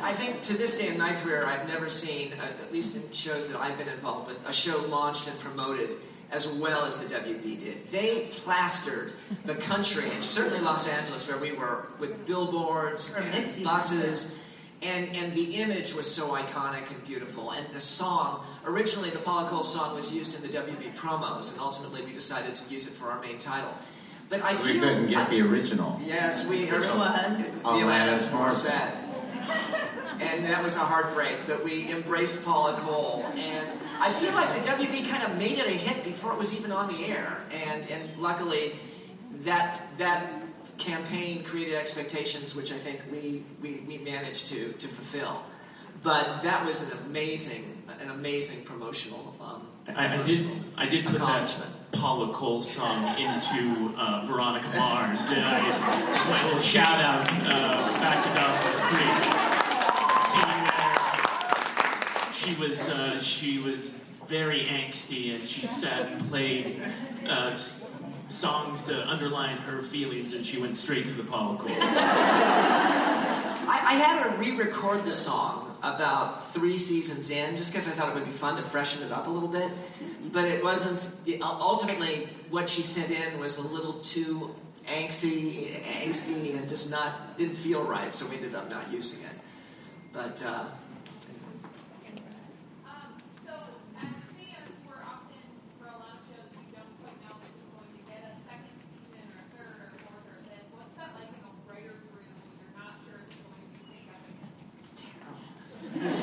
I think to this day in my career, I've never seen, uh, at least in shows that I've been involved with, a show launched and promoted as well as the WB did. They plastered the country, and certainly Los Angeles, where we were, with billboards and buses. And, and the image was so iconic and beautiful. And the song, originally the Paula Cole song was used in the WB promos, and ultimately we decided to use it for our main title. But I We feel, couldn't get I- the original. Yes, we Which was? the Alanis Alanis Morissette. And that was a heartbreak, but we embraced Paula Cole. And I feel like the WB kind of made it a hit before it was even on the air. And, and luckily, that, that campaign created expectations, which I think we, we, we managed to, to fulfill. But that was an amazing, an amazing promotional, um, I, I did. promotional I did put that accomplishment. Paula Cole song into uh, Veronica Mars. And I, my little shout out uh, back to Dawson's Creek. She was uh, she was very angsty and she sat and played uh, songs to underline her feelings and she went straight to the Paula Cole. I, I had to re-record the song about three seasons in, just because I thought it would be fun to freshen it up a little bit. But it wasn't. ultimately, what she sent in was a little too angsty, angsty, and just not didn't feel right. So we ended up not using it. But uh, So, as fans, we're often, for a lot of shows, we don't quite know if it's going to get a second season or third or fourth or fifth. What's that like in a writer's room when you're not sure if it's going to be picked up again?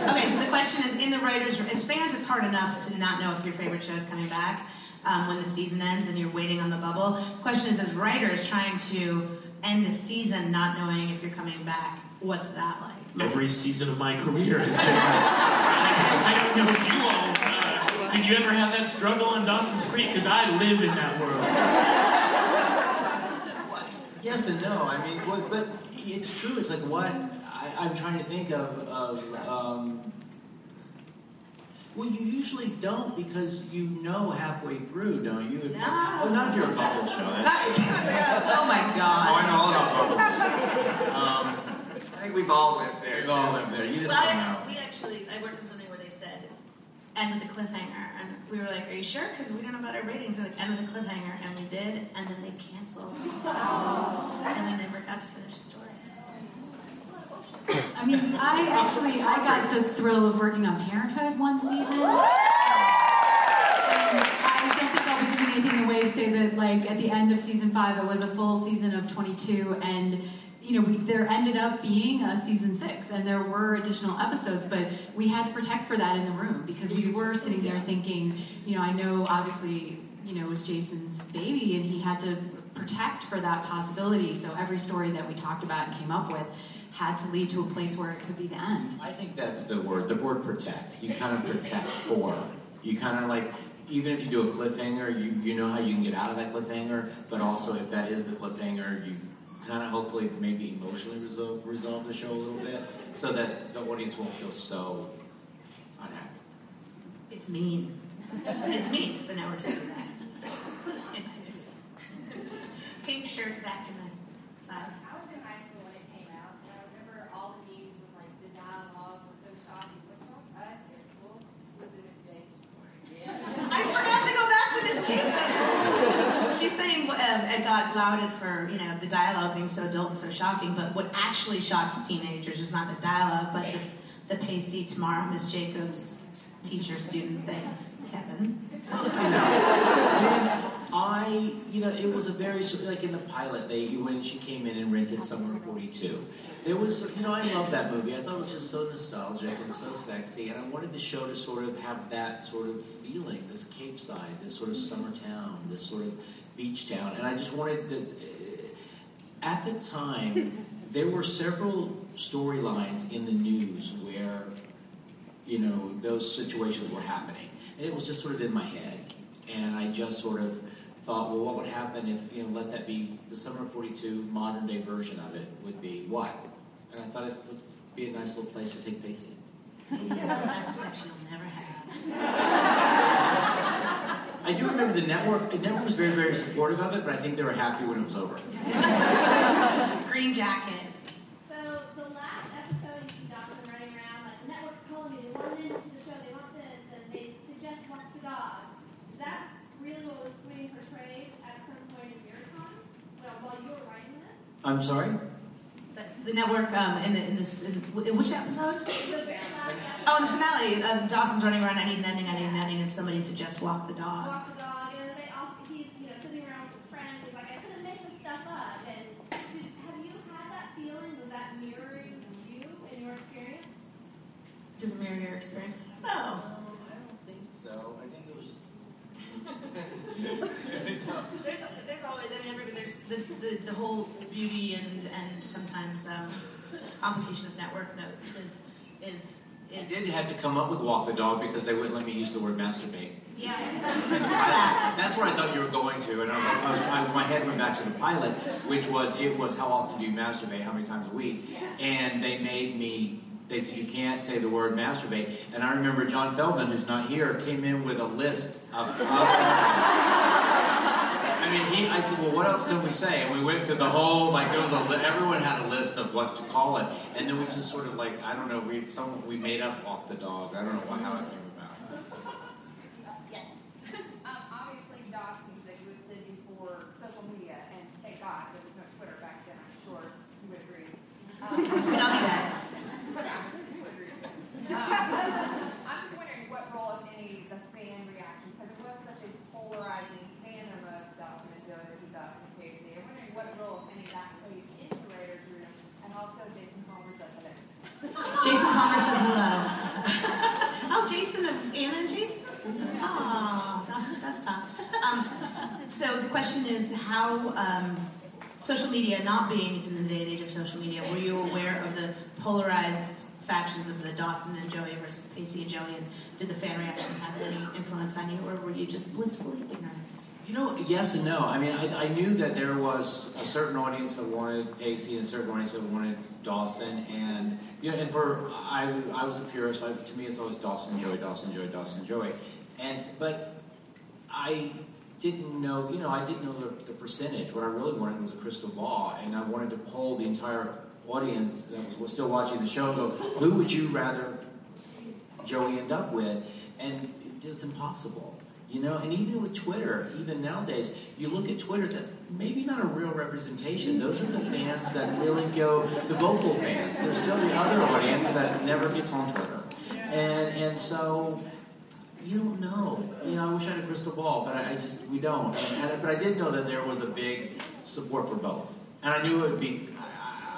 Okay, so the question is in the writers' room. As fans, it's hard enough to not know if your favorite show is coming back um, when the season ends and you're waiting on the bubble. The question is, as writers trying to end a season not knowing if you're coming back, what's that like? Every season of my career has been. I don't know if you all. Uh, did you ever have that struggle on Dawson's Creek? Because I live in that world. Yes and no. I mean, but, but it's true. It's like what I, I'm trying to think of. of um, well, you usually don't because you know halfway through, don't you? If- No. Oh, not if you're a bubble show. Oh my oh, God! I know all about bubbles. Um, I think we've all lived there. we've too. all lived there. You just Well, don't I, know. we actually, I worked on something where they said, end with a cliffhanger. And we were like, are you sure? Because we don't know about our ratings. We're like, end with a cliffhanger. And we did. And then they canceled. And we never got to finish the story. I mean, I actually I got the thrill of working on Parenthood one season. And I don't think I'll be giving anything away to say that like at the end of season five it was a full season of 22 and you know we, there ended up being a season six and there were additional episodes but we had to protect for that in the room because we were sitting there thinking you know I know obviously you know it was Jason's baby and he had to protect for that possibility so every story that we talked about and came up with had to lead to a place where it could be the end I think that's the word, the word protect. You kind of protect for. You kind of like, even if you do a cliffhanger, you, you know how you can get out of that cliffhanger, but also if that is the cliffhanger, you kind of hopefully maybe emotionally resolve, resolve the show a little bit so that the audience won't feel so unhappy. It's mean. It's mean now we're do that. Pink shirt back in the side. I was in high school when it came out, and I remember all the news was like the dialogue was so shocking. What shocked us in school was the Miss Jacobs story. I forgot to go back to Miss Jacobs. She's saying um, it got lauded for you know the dialogue being so adult and so shocking, but what actually shocked teenagers was not the dialogue, but the, the Pacey Tamara Miss Jacobs teacher student thing. Kevin. I, you know, it was a very like in the pilot. They when she came in and rented Summer '42, there was, you know, I love that movie. I thought it was just so nostalgic and so sexy, and I wanted the show to sort of have that sort of feeling, this Capeside, this sort of summer town, this sort of beach town, and I just wanted to. Uh, at the time, there were several storylines in the news where, you know, those situations were happening, and it was just sort of in my head, and I just sort of thought, well, what would happen if, you know, let that be the Summer of 42 modern day version of it would be what? And I thought it would be a nice little place to take place in. That's section you'll never have. I do remember the network, the network was very, very supportive of it, but I think they were happy when it was over. Green jacket. So the last episode, you see Dawson running around, like, the network's calling me, they want into the show, they want this, and they suggest walk the dog. Is that really what was being portrayed at some point in your time, well, while you were writing this? I'm sorry? The, the network um, in, the, in this in, in which episode? The very last episode. Oh, in the finale, um, Dawson's running around. I need an ending. I need an ending, and somebody suggests walk the dog. Walk the dog, and they also, he's, you know, sitting around with his friend, he's like, I couldn't make this stuff up, and did, have you had that feeling, was that mirroring you and your experience? Does it mirror your experience? No. I don't think so. I think it was. There's, there's always, I mean, everybody, there's the, the, the whole beauty and, and sometimes um, complication of network notes is, is, I is. did have to come up with walk the dog because they wouldn't let me use the word masturbate. Yeah. That's where I thought you were going to, and I was like, I was trying, my head went back to the pilot, which was it was how often do you masturbate, how many times a week, and they made me. They said you can't say the word masturbate, and I remember John Feldman, who's not here, came in with a list of. of I mean, he. I said, well, what else can we say? And we went through the whole like there was a everyone had a list of what to call it, and then we just sort of like I don't know we some we made up off the dog. I don't know how it came about. Yes. Um, obviously, Dawson's existed before social media, and thank God there was no Twitter back then. I'm sure you would agree. Um, We don't need that. But I'm sure you would agree. Um, I'm just wondering what role, if any, the fan reaction, because it was such a polarizing fandom of Dawson and that we got from Pacey. I'm wondering what role, if any, that plays into Writer's Room, and also Jason Palmer's up Jason Palmer says hello. oh, Jason of Anna and Jason. Oh, Dawson's desktop. Um, so the question is how um, social media, not being in the day and age of social media, were you aware of the polarized factions of the Dawson and Joey versus Pacey and Joey, and did the fan reactions have any influence on you, or were you just blissfully ignorant? You know, yes and no. I mean, I, I knew that there was a certain audience that wanted Pacey and a certain audience that wanted Dawson, and you know, and for I, I was a purist. I, to me, it's always Dawson, Joey, Dawson, Joey, Dawson, Joey, and but I didn't know. You know, I didn't know the, the percentage. What I really wanted was a crystal ball, and I wanted to poll the entire audience that was, still watching the show go, who would you rather Joey end up with? And it's impossible. You know, and even with Twitter, even nowadays, you look at Twitter, that's maybe not a real representation. Those are the fans that really go, the vocal fans. There's still the other audience that never gets on Twitter. And and so you don't know. You know, I wish I had a crystal ball, but I, I just we don't. And, and, but I did know that there was a big support for both, and I knew it would be.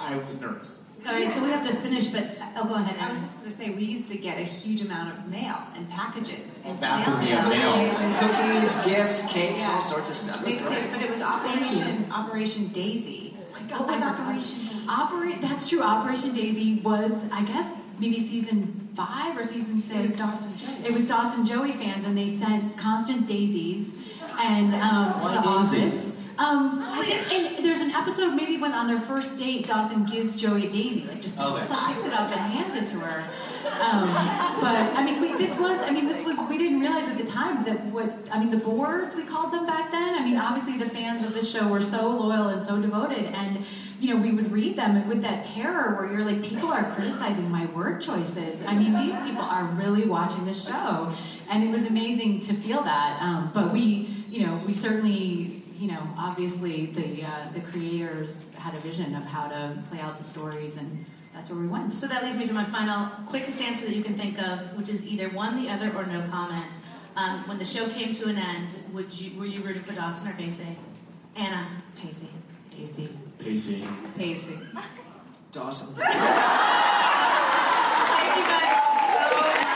I, I was nervous. All right, so we have to finish, but oh, go ahead. I was just going to say, we used to get a huge amount of mail and packages and Back snail when we had mail. mail. Cookies, gifts, cakes, Yeah. all sorts of stuff. It was Big great. but it was Operation Operation Daisy. My what was Operation Daisy? Operate. That's true. Operation Daisy was, I guess, maybe season five or season six. It was Dawson Joey. It was Dawson Joey fans, and they sent constant daisies and um, to the daisies? office. Um, I think- and there's an episode maybe when on their first date, Dawson gives Joey a daisy, like just Okay. picks it up and hands it to her. Um, but I mean, we, this was, I mean, this was, we didn't realize at the time that what, I mean, the boards, we called them back then. I mean, obviously the fans of this show were so loyal and so devoted. And, you know, we would read them with that terror where you're like, people are criticizing my word choices. I mean, these people are really watching the show. And it was amazing to feel that. Um, but we, you know, we certainly, you know, obviously the, uh, the creators had a vision of how to play out the stories and that's where we went. So that leads me to my final, quickest answer that you can think of, which is either one, the other, or no comment. Um, when the show came to an end, would you were you rooting for Dawson or Pacey? Anna. Pacey. Pacey. Pacey. Pacey. Dawson. Thank you guys all so much.